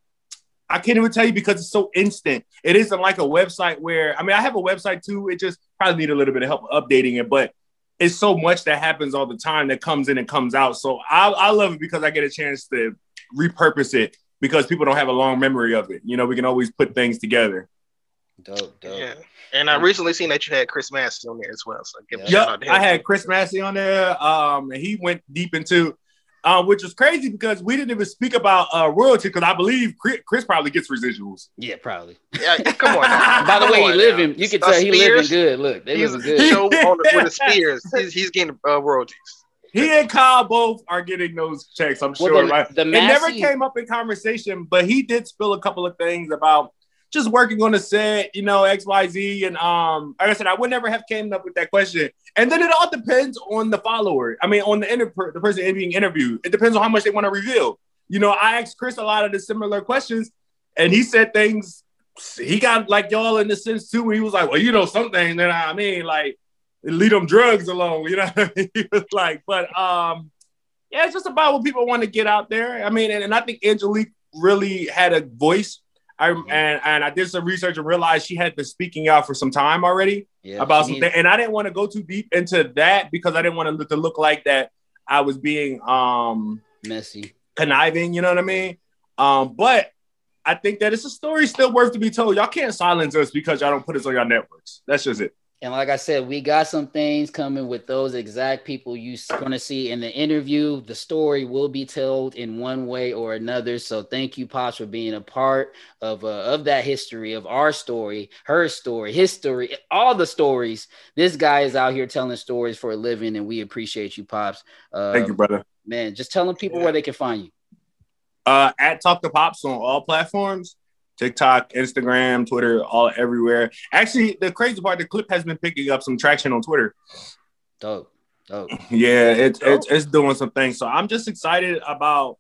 Speaker 3: I can't even tell you because it's so instant. It isn't like a website where I mean, I have a website too. It just probably need a little bit of help updating it, but it's so much that happens all the time that comes in and comes out. So I, I love it because I get a chance to repurpose it because people don't have a long memory of it. You know, we can always put things together.
Speaker 2: dope, dope.
Speaker 1: Yeah, and I recently seen that you had Chris Massey on there as well. So give
Speaker 2: Yeah.
Speaker 3: Yep. I had Chris Massey on there, um, and he went deep into, uh, which was crazy because we didn't even speak about uh, royalty because I believe Chris, Chris probably gets residuals.
Speaker 2: Yeah, probably.
Speaker 1: Yeah, come on. Now. [LAUGHS]
Speaker 2: By the
Speaker 1: Come
Speaker 2: way, he
Speaker 1: on
Speaker 2: living.
Speaker 1: now.
Speaker 2: You can
Speaker 1: Uh,
Speaker 2: tell he living
Speaker 1: Spears,
Speaker 2: good. Look, they
Speaker 1: He's
Speaker 2: living good.
Speaker 1: show on the, with the [LAUGHS] Spears. He's, he's getting uh, royalties.
Speaker 3: He and Kyle both are getting those checks. I'm
Speaker 2: Well,
Speaker 3: sure.
Speaker 2: the-
Speaker 3: right?
Speaker 2: the
Speaker 3: it never came up in conversation, but he did spill a couple of things about just working on the set, you know, X, Y, Z, and um, like I said, I would never have came up with that question. And then it all depends on the follower. I mean, on the inter- the person being interviewed. It depends on how much they want to reveal. You know, I asked Chris a lot of the similar questions, and he said things. He got like y'all in the sense too, he was like, "Well, you know, something that I mean, like, leave them drugs alone." [LAUGHS] You know, what I mean? [LAUGHS] he was like, but um, yeah, it's just about what people want to get out there. I mean, and, and I think Angelique really had a voice. I and and I did some research and realized she had been speaking out for some time already
Speaker 2: Yeah,
Speaker 3: about something, and I didn't want to go too deep into that because I didn't want to look, to look like that I was being um
Speaker 2: messy.
Speaker 3: conniving. You know what I mean? Um, but I think that it's a story still worth to be told. Y'all can't silence us because y'all don't put us on your networks. That's just it.
Speaker 2: And like I said, we got some things coming with those exact people you're going to see in the interview. The story will be told in one way or another. So thank you, Pops, for being a part of uh, of that history of our story, her story, his story, all the stories. This guy is out here telling stories for a living, and we appreciate you, Pops. Uh,
Speaker 3: Thank you, brother.
Speaker 2: man. Just telling people where they can find you.
Speaker 3: Uh, at Talk to Pops on all platforms. TikTok, Instagram, Twitter, all everywhere. Actually, the crazy part, the clip has been picking up some traction on Twitter.
Speaker 2: Dope, dope.
Speaker 3: Yeah, it's it's it's doing some things. So I'm just excited about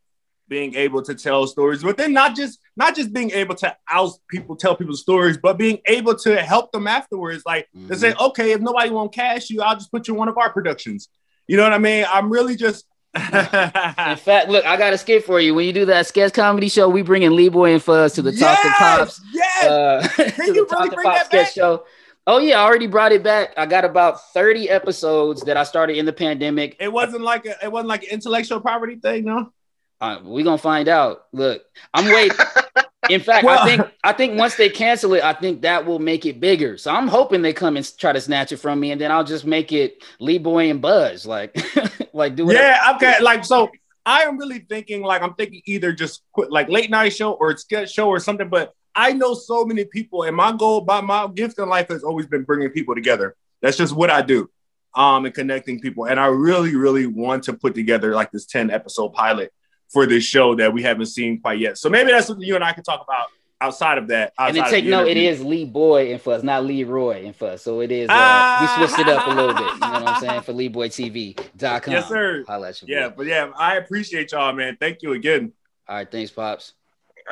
Speaker 3: being able to tell stories, but then not just not just being able to out people tell people stories, but being able to help them afterwards. Like they say, mm-hmm. okay, if nobody won't cash you, I'll just put you in one of our productions. You know what I mean? I'm really just
Speaker 2: In fact, look, I got a skit for you. When you do that sketch comedy show, we bring in Lee Boy and Fuzz to the Talk to
Speaker 3: Yes!
Speaker 2: Pops.
Speaker 3: Yes.
Speaker 2: Uh, [LAUGHS] to
Speaker 3: you really bring that back?
Speaker 2: show. Oh yeah, I already brought it back. I got about 30 episodes that I started in the pandemic.
Speaker 3: it wasn't like a it wasn't like an intellectual property thing, no.
Speaker 2: Uh, we gonna find out. Look, I'm waiting. [LAUGHS] In fact,
Speaker 3: Well-
Speaker 2: I think I think once they cancel it, I think that will make it bigger. So I'm hoping they come and try to snatch it from me, and then I'll just make it Lee Boy and Buzz, like [LAUGHS] like do it.
Speaker 3: Yeah, okay. Like so, I am really thinking like I'm thinking either just quit like late night show or sketch show or something. But I know so many people, and my goal, my my gift in life has always been bringing people together. That's just what I do, um, and connecting people. And I really, really want to put together like this ten episode pilot for this show that we haven't seen quite yet. So maybe that's something you and I can talk about outside of that.
Speaker 2: And then
Speaker 3: outside of
Speaker 2: take note, it is Lee Boy and Fuss, not Lee Roy and Fuss. So it is. Uh,
Speaker 3: Ah.
Speaker 2: we switched it up a little bit. You know what I'm saying for [LAUGHS] LeeBoyTV.com.
Speaker 3: Yes, sir.
Speaker 2: Holla at your
Speaker 3: Yeah,
Speaker 2: boy.
Speaker 3: but yeah, I appreciate y'all, man. Thank you again.
Speaker 2: All right, thanks, pops.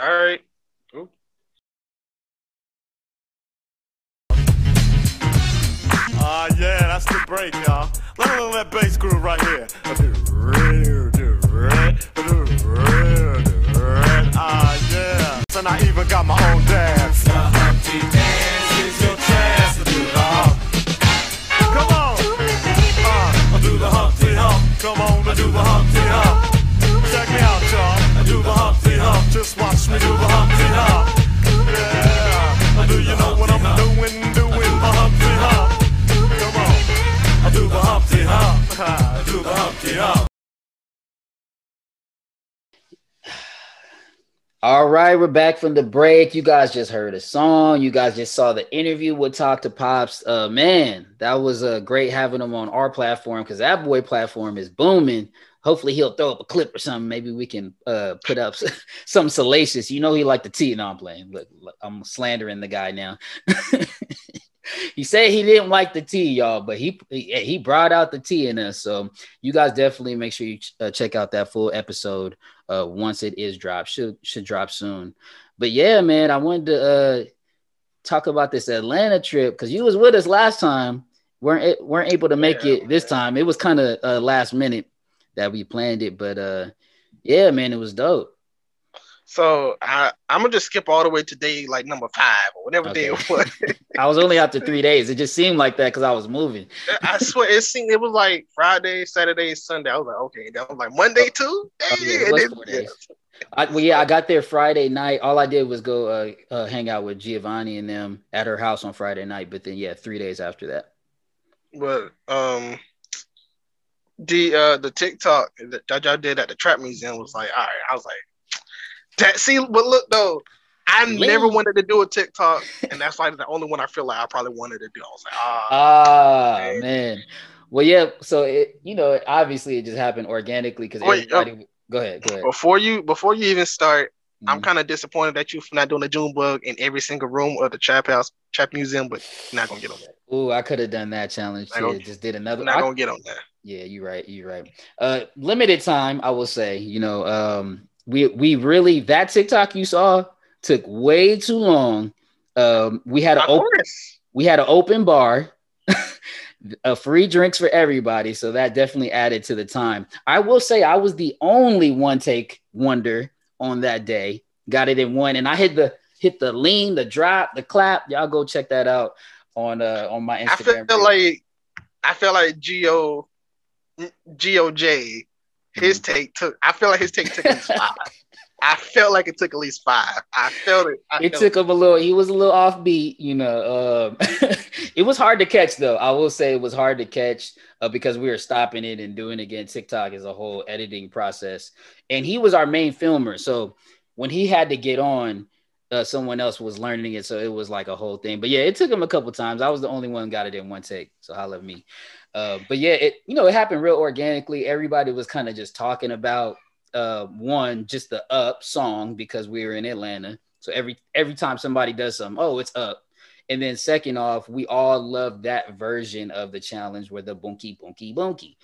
Speaker 1: All right.
Speaker 5: Ah, yeah, that's the break, y'all. Let me know that bass groove right here. Ah, yeah. And I even got my own dance. The Humpty Dance is your chance to do the hump. Come on. Uh, do the Humpty Hump. Come on, do the Humpty Hump. Check me out, y'all. I do the Humpty Hump. Just watch me do the Humpty Hump. Yeah. Do you know what I'm doing? Doing the Humpty Hump. Come on. I do the Humpty Hump. [LAUGHS] I do the Humpty Hump.
Speaker 2: All right, we're back from the break. You guys just heard a song. You guys just saw the interview with Talk to Pops. Uh, man, that was uh, great having him on our platform because that boy platform is booming. Hopefully, he'll throw up a clip or something. Maybe we can uh, put up [LAUGHS] some salacious. You know, he like the tea. No, I'm playing. Look, look, I'm slandering the guy now. [LAUGHS] he said he didn't like the tea, y'all, but he he, he brought out the tea in us. So you guys definitely make sure you ch- uh, check out that full episode uh once it is dropped should should drop soon. But yeah man i wanted to uh talk about this atlanta trip because you was with us last time. Weren't weren't able to make
Speaker 1: Yeah,
Speaker 2: it this time. It was kind of uh last minute that we planned it but uh yeah man it was dope
Speaker 1: So I I'm gonna just skip all the way to day like number five or whatever day it was. [LAUGHS]
Speaker 2: i was only out to three days it just seemed like that because i was moving
Speaker 1: I swear it seemed it was like Friday, Saturday, Sunday. I was like, okay. That was like Monday too.
Speaker 2: Oh, yeah, it
Speaker 1: and
Speaker 2: was four days. I, well, yeah, I got there Friday night. All I did was go uh, uh, hang out with Giovonnie and them at her house on Friday night. But then, yeah, three days after that.
Speaker 1: But um, the uh the TikTok that that y'all did at the Trap Museum was like, all right. I was like, that. See, but look though, I never wanted to do a TikTok, and that's like the only one I feel like I probably wanted to do. I was like, ah,
Speaker 2: Ah
Speaker 1: man.
Speaker 2: man. Well, yeah. So it, you know, obviously it just happened organically because
Speaker 1: Wait, uh,
Speaker 2: go ahead. Go ahead.
Speaker 1: before you before you even start, I'm
Speaker 2: Mhm.
Speaker 1: kind of disappointed that you're not doing a June bug in every single room of the Trap House Trap Museum, but you're not gonna get on that.
Speaker 2: Ooh, I could have done that challenge. Yeah,
Speaker 1: don't-
Speaker 2: just did another.
Speaker 1: Not
Speaker 2: I-
Speaker 1: gonna get on that.
Speaker 2: Yeah, you're right. You're right. Uh, limited time, I will say. You know, um, we we really that TikTok you saw took way too long. Um, we had an open we had an open bar, [LAUGHS] uh, free drinks for everybody, so that definitely added to the time. I will say I was the only one take wonder on that day. Got it in one, and I hit the hit the lean, the drop, the clap. Y'all go check that out on uh on my Instagram.
Speaker 1: I feel
Speaker 2: page.
Speaker 1: like I feel like Geo Goj his take took. I feel like his take took at least five. I felt like it took at least five. I felt it. I
Speaker 2: it
Speaker 1: felt
Speaker 2: took him a little he was a little offbeat you know um [LAUGHS] it was hard to catch though i will say it was hard to catch uh, because we were stopping it and doing it again tiktok is a whole editing process and he was our main filmer so when he had to get on uh, someone else was learning it so it was like a whole thing but yeah it took him a couple times i was the only one got it in one take so holla at me uh, but yeah it you know it happened real organically everybody was kind of just talking about uh, one just the up song because we were in atlanta so every every time somebody does something, oh, it's up. And then second off, we all love that version of the challenge where the bunky bunky bunky.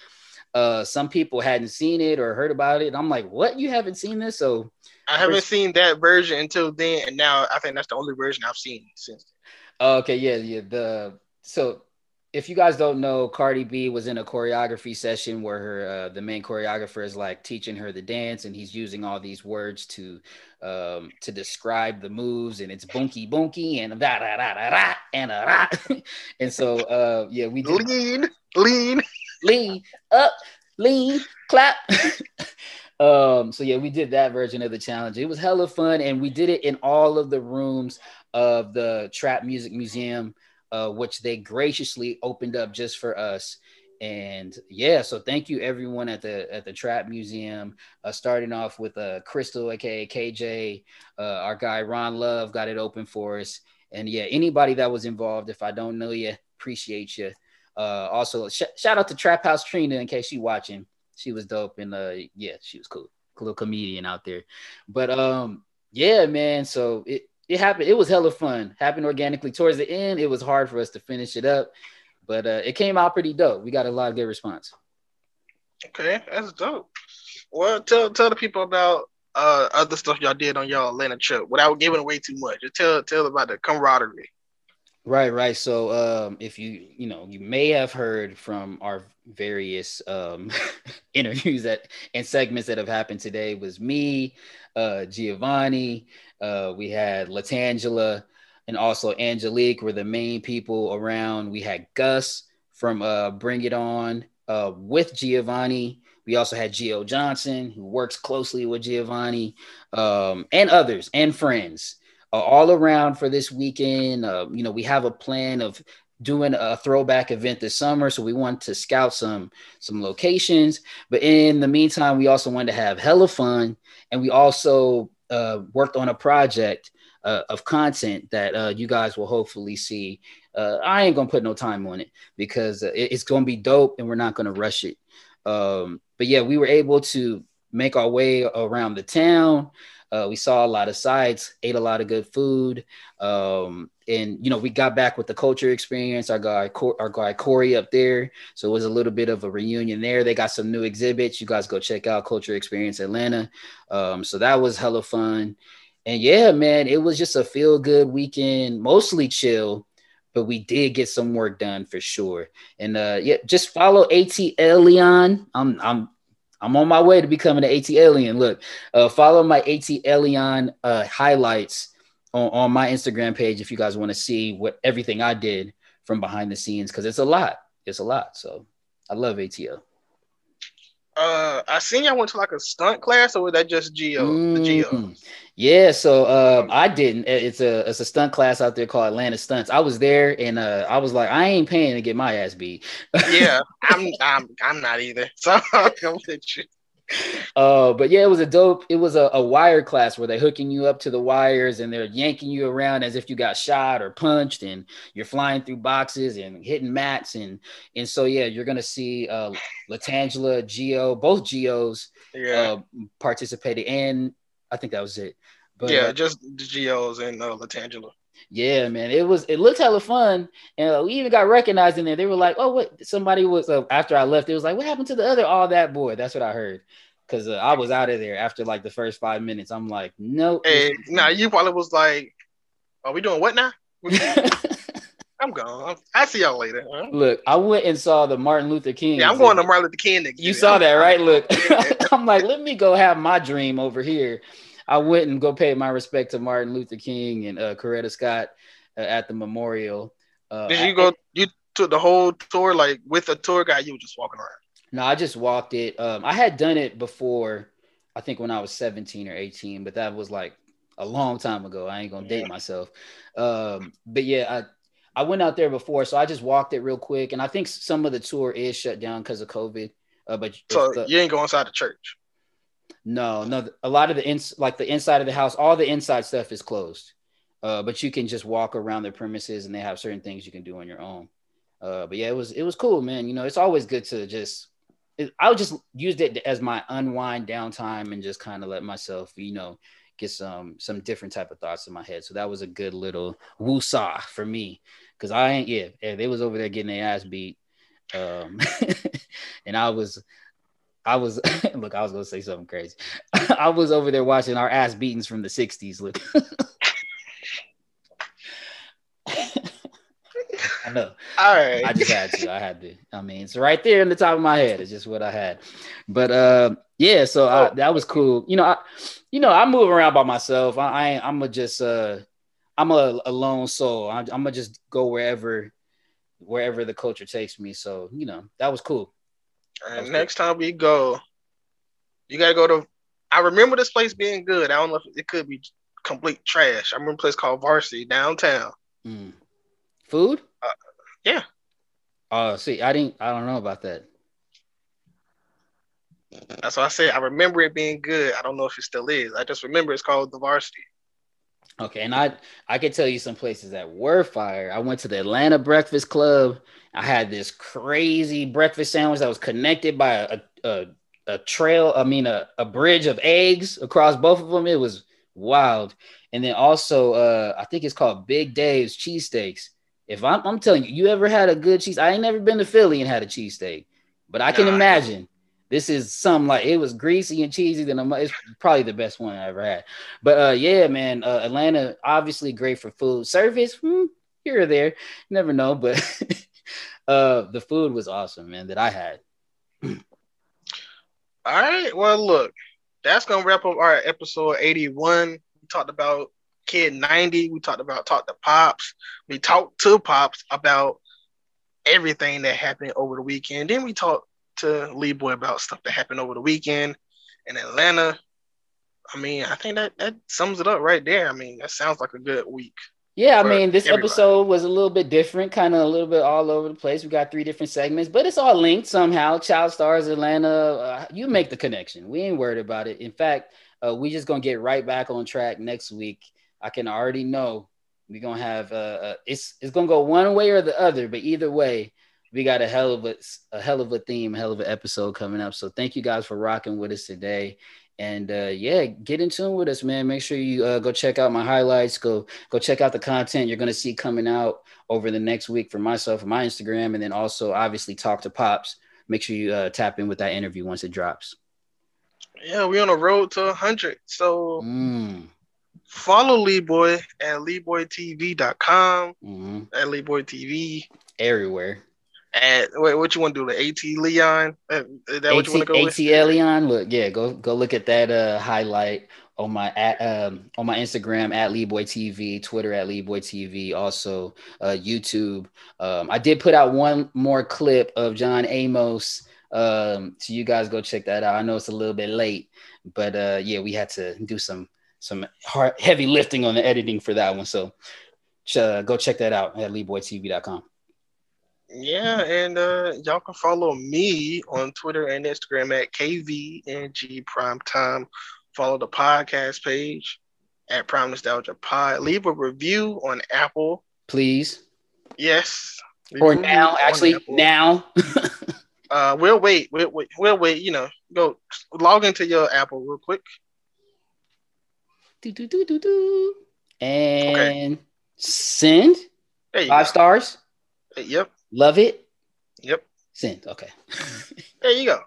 Speaker 2: Uh, some people hadn't seen it or heard about it. I'm like, what? You haven't seen this? So
Speaker 1: I haven't seen that version until then, and now I think that's the only version I've seen since.
Speaker 2: Oh, okay, yeah, yeah. The so if you guys don't know, Cardi B was in a choreography session where her uh, the main choreographer is like teaching her the dance, and he's using all these words to um to describe the moves, and it's bunky bunky and da da da da da and a da. [LAUGHS] and so uh yeah, we did
Speaker 1: Lean, lean.
Speaker 2: lean up, lean, clap. [LAUGHS] um, so yeah, we did that version of the challenge. It was hella fun, and we did it in all of the rooms of the Trap Music Museum, uh, which they graciously opened up just for us. And yeah, so thank you everyone at the at the Trap Museum. Uh, starting off with uh, Crystal, aka KJ, uh, our guy Ron Love got it open for us. And yeah, anybody that was involved, if I don't know you, appreciate you. Uh, also, sh- shout out to Trap House Trina in case she watching. She was dope and uh, yeah, she was cool, cool comedian out there. But um, yeah, man. So it it happened. It was hella fun. Happened organically. Towards the end, it was hard for us to finish it up, but uh, it came out pretty dope. We got a lot of good response.
Speaker 1: Okay, that's dope. Well, tell tell the people about uh other stuff y'all did on y'all Atlanta trip without giving away too much. Just tell tell about the camaraderie.
Speaker 2: Right, right. So, um, if you you know, you may have heard from our various um, [LAUGHS] interviews that and segments that have happened today was me, uh, Giovonnie, uh, we had Latangela, and also Angelique were the main people around. We had Gus from uh, Bring It On uh, with Giovonnie. We also had Gio Johnson, who works closely with Giovonnie, um, and others and friends uh, all around for this weekend. Uh, you know, we have a plan of doing a throwback event this summer, so we want to scout some some locations. But in the meantime, we also wanted to have hella fun, and we also uh, worked on a project uh, of content that uh, you guys will hopefully see. Uh, I ain't gonna put no time on it because it, it's gonna be dope, and we're not gonna rush it. Um, but yeah, we were able to make our way around the town. Uh, we saw a lot of sights, ate a lot of good food, um, and you know we got back with the culture experience. Our guy, our guy Corey up there, so it was a little bit of a reunion there. They got some new exhibits. You guys go check out Culture Experience Atlanta. Um, so that was hella fun, and yeah, man, it was just a feel good weekend, mostly chill. But we did get some work done for sure, and uh, yeah, just follow At Elion. I'm I'm I'm on my way to becoming an AT alien. Look, uh, follow my AT alien uh, highlights on, on my Instagram page if you guys want to see what everything I did from behind the scenes because it's a lot. It's a lot. So I love ATL.
Speaker 1: Uh, I seen y'all went to like a stunt class, or was that just Geo? The Geo.
Speaker 2: Mm. Yeah, so um, I didn't. It's a it's a stunt class out there called Atlanta Stunts. I was there, and uh, I was like, I ain't paying to get my ass beat.
Speaker 1: yeah, [LAUGHS] I'm I'm I'm not either. So [LAUGHS] I'm with you.
Speaker 2: Uh, but yeah, it was a dope. It was a, a wire class where they're hooking you up to the wires and they're yanking you around as if you got shot or punched, and you're flying through boxes and hitting mats and and so yeah, you're gonna see uh, Latangela, Geo, both Geos
Speaker 1: Yeah,
Speaker 2: uh, participated, and I think that was it. But
Speaker 1: yeah,
Speaker 2: uh,
Speaker 1: just the Geos and uh, Latangela.
Speaker 2: Yeah, man, it was it looked hella fun, and uh, we even got recognized in there. They were like, "Oh, what?" Somebody was uh, after I left. It was like, "What happened to the other all that boy?" That's what I heard. Cause uh, I was out of there after like the first five minutes. I'm like, nope.
Speaker 1: Hey, nah, you probably was like, "Are we doing what now?" [LAUGHS] I'm gone. I see y'all later. huh?
Speaker 2: Look, I went and saw the Martin Luther King.
Speaker 1: Yeah, I'm going to. Martin Luther King.
Speaker 2: You saw that, right? Look, [LAUGHS] [LAUGHS] I'm like, let me go have my dream over here. I went and go pay my respect to Martin Luther King and uh, Coretta Scott uh, at the memorial. Uh,
Speaker 1: Did you go? You took the whole tour like with a tour guide? You were just walking around.
Speaker 2: No, I just walked it. Um, I had done it before, I think when I was 17 or 18, but that was like a long time ago. I ain't gonna date myself. Um, but yeah, I I went out there before, so I just walked it real quick. And I think some of the tour is shut down because of COVID. Uh, but
Speaker 1: So
Speaker 2: the-
Speaker 1: you ain't go inside the church.
Speaker 2: No, no, a lot of the ins like the inside of the house, all the inside stuff is closed. Uh, but you can just walk around the premises and they have certain things you can do on your own. Uh, but yeah, it was it was cool, man. You know, it's always good to just it, I just used it as my unwind downtime and just kind of let myself, you know, get some some different type of thoughts in my head. So that was a good little woosah for me because I ain't yeah, yeah, they was over there getting their ass beat, um, [LAUGHS] and I was I was [LAUGHS] look, I was gonna say something crazy. [LAUGHS] I was over there watching our ass beatings from the '60s. Look, [LAUGHS] I know.
Speaker 1: All right.
Speaker 2: I just had to. I had to. I mean, it's right there in the top of my head. It's just what I had. But uh, yeah. So I, that was cool. You know, I, you know, I move around by myself. I, I ain't- I'm a just uh, I'm a, a lone soul. I, I'm gonna just go wherever, wherever the culture takes me. So you know, that was cool.
Speaker 1: And next time we go, you gotta go to. I remember this place being good. I don't know if it could be complete trash. I remember a place called Varsity downtown.
Speaker 2: Mm. Food?
Speaker 1: Uh, yeah.
Speaker 2: Oh, see, I didn't. I don't know about that.
Speaker 1: That's what I said. I remember it being good. I don't know if it still is. I just remember it's called the Varsity.
Speaker 2: Okay, and I I could tell you some places that were fire. I went to the Atlanta Breakfast Club. I had this crazy breakfast sandwich that was connected by a a, a trail. I mean, a, a bridge of eggs across both of them. It was wild. and then also uh, I think it's called Big Dave's Cheesesteaks. If I'm, I'm telling you, you ever had a good cheese? I ain't never been to Philly and had a cheesesteak, but I can
Speaker 1: Nah,
Speaker 2: imagine this is some like it was greasy and cheesy. Then I'm- it's probably the best one I ever had. But uh, yeah, man, uh, Atlanta obviously great for food service. Hmm, here or there, never know. But [LAUGHS] uh, the food was awesome, man. That I had.
Speaker 1: All right. Well, look, that's gonna wrap up our episode 81. We talked about Kid 90. We talked about talk to Pops. We talked to Pops about everything that happened over the weekend. Then we talked to Lee Boy about stuff that happened over the weekend in Atlanta. I mean, I think that that sums it up right there. I mean, that sounds like a good week.
Speaker 2: Yeah, I mean, this
Speaker 1: everybody.
Speaker 2: episode was a little bit different, kind of a little bit all over the place. We got three different segments, but it's all linked somehow. Child Stars, Atlanta, uh, you make the connection. We ain't worried about it. In fact, uh, we just gonna get right back on track next week. I can already know we're gonna have uh, uh, it's it's gonna go one way or the other, but either way, we got a hell of a, a hell of a theme, hell of an episode coming up. So thank you guys for rocking with us today. And uh, yeah, get in tune with us, man. Make sure you uh, go check out my highlights. Go go check out the content you're gonna see coming out over the next week for myself and my Instagram, and then also obviously talk to Pops. Make sure you uh, tap in with that interview once it drops.
Speaker 1: Yeah, we on the road to 100. So
Speaker 2: Mm,
Speaker 1: follow Lee Boy at LeeBoyTV.com,
Speaker 2: hmm
Speaker 1: at Lee Boy TV.
Speaker 2: Everywhere.
Speaker 1: At wait, what you want to do? The AT Leon? Uh, Is that what you want to
Speaker 2: AT,
Speaker 1: go with?
Speaker 2: At Elion, look, yeah, go go look at that uh highlight on my at um on my Instagram at Leeboy TV, Twitter at Leeboy TV, also uh YouTube. Um, I did put out one more clip of John Amos. Um, so you guys go check that out. I know it's a little bit late, but uh yeah, we had to do some some hard heavy lifting on the editing for that one. So uh, go check that out at LeeboyTV.com.
Speaker 1: Yeah, and uh, y'all can follow me on Twitter and Instagram at KVNG Primetime. Follow the podcast page at Prime Nostalgia Pod. Leave a review on Apple.
Speaker 2: Please.
Speaker 1: Yes.
Speaker 2: Or now, actually,
Speaker 1: Apple.
Speaker 2: now.
Speaker 1: Uh, we'll wait. We'll wait. We'll wait. You know, go log into your Apple real quick.
Speaker 2: do, do, do, do, do. And send five
Speaker 1: go.
Speaker 2: stars.
Speaker 1: Yep.
Speaker 2: Love it.
Speaker 1: Yep.
Speaker 2: Send. Okay.
Speaker 1: There you go.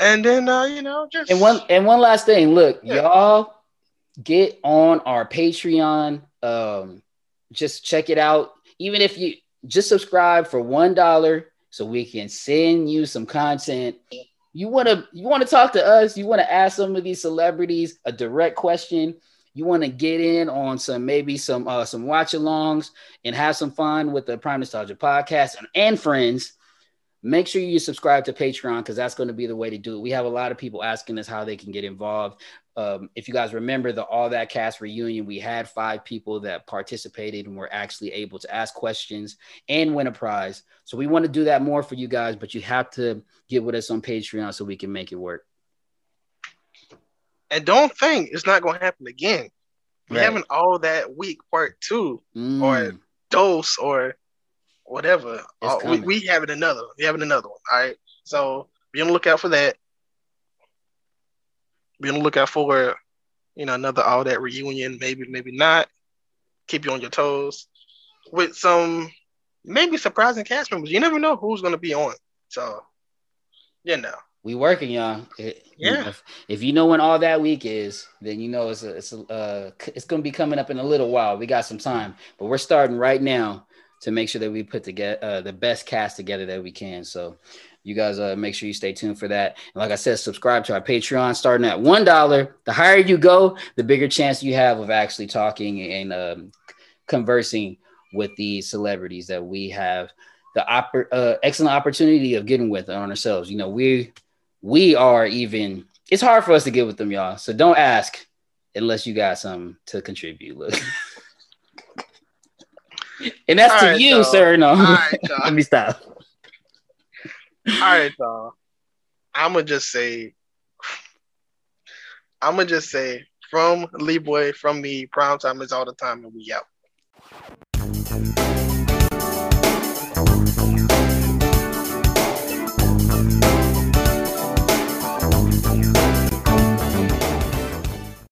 Speaker 1: And then uh, you know, just
Speaker 2: And one and one last thing. Look,
Speaker 1: Yeah.
Speaker 2: y'all get on our Patreon. Um, just check it out. Even if you just subscribe for one dollar, so we can send you some content. You want to you want to talk to us. You want to ask some of these celebrities a direct question. You want to get in on some maybe some uh, some watch alongs and have some fun with the Prime Nostalgia podcast and, and friends. Make sure you subscribe to Patreon because that's going to be the way to do it. We have a lot of people asking us how they can get involved. Um, if you guys remember the All That Cast reunion, we had five people that participated and were actually able to ask questions and win a prize. So we want to do that more for you guys, but you have to get with us on Patreon so we can make it work.
Speaker 1: And don't think it's not going to happen again. We're
Speaker 2: Right.
Speaker 1: having all that week part two
Speaker 2: Mm,
Speaker 1: Or- dose or whatever. Uh, we, we having another. We having another one. All right. So be on the lookout for that. Be on the lookout for you know another all that reunion. Maybe maybe not. Keep you on your toes with some maybe surprising cast members. You never know who's going to be on. So you know.
Speaker 2: We working, y'all. It-
Speaker 1: Yeah.
Speaker 2: If, if you know when all that week is, then you know it's a, it's a, uh, it's going to be coming up in a little while. We got some time, but we're starting right now to make sure that we put together uh, the best cast together that we can. So you guys uh, make sure you stay tuned for that. And like I said, subscribe to our Patreon starting at one dollar. The higher you go, the bigger chance you have of actually talking and um, conversing with the celebrities that we have the oppor- uh, excellent opportunity of getting with on ourselves. You know, we we are even. It's hard for us to get with them, y'all. So don't ask unless you got something to contribute. Look. [LAUGHS] And that's
Speaker 1: All
Speaker 2: to
Speaker 1: right,
Speaker 2: you,
Speaker 1: y'all.
Speaker 2: sir. No,
Speaker 1: All right, [LAUGHS] y'all.
Speaker 2: let me stop.
Speaker 1: All right, y'all. I'ma just say, I'ma just say, from Lee Boy, from me, prime time is all the time, and we out.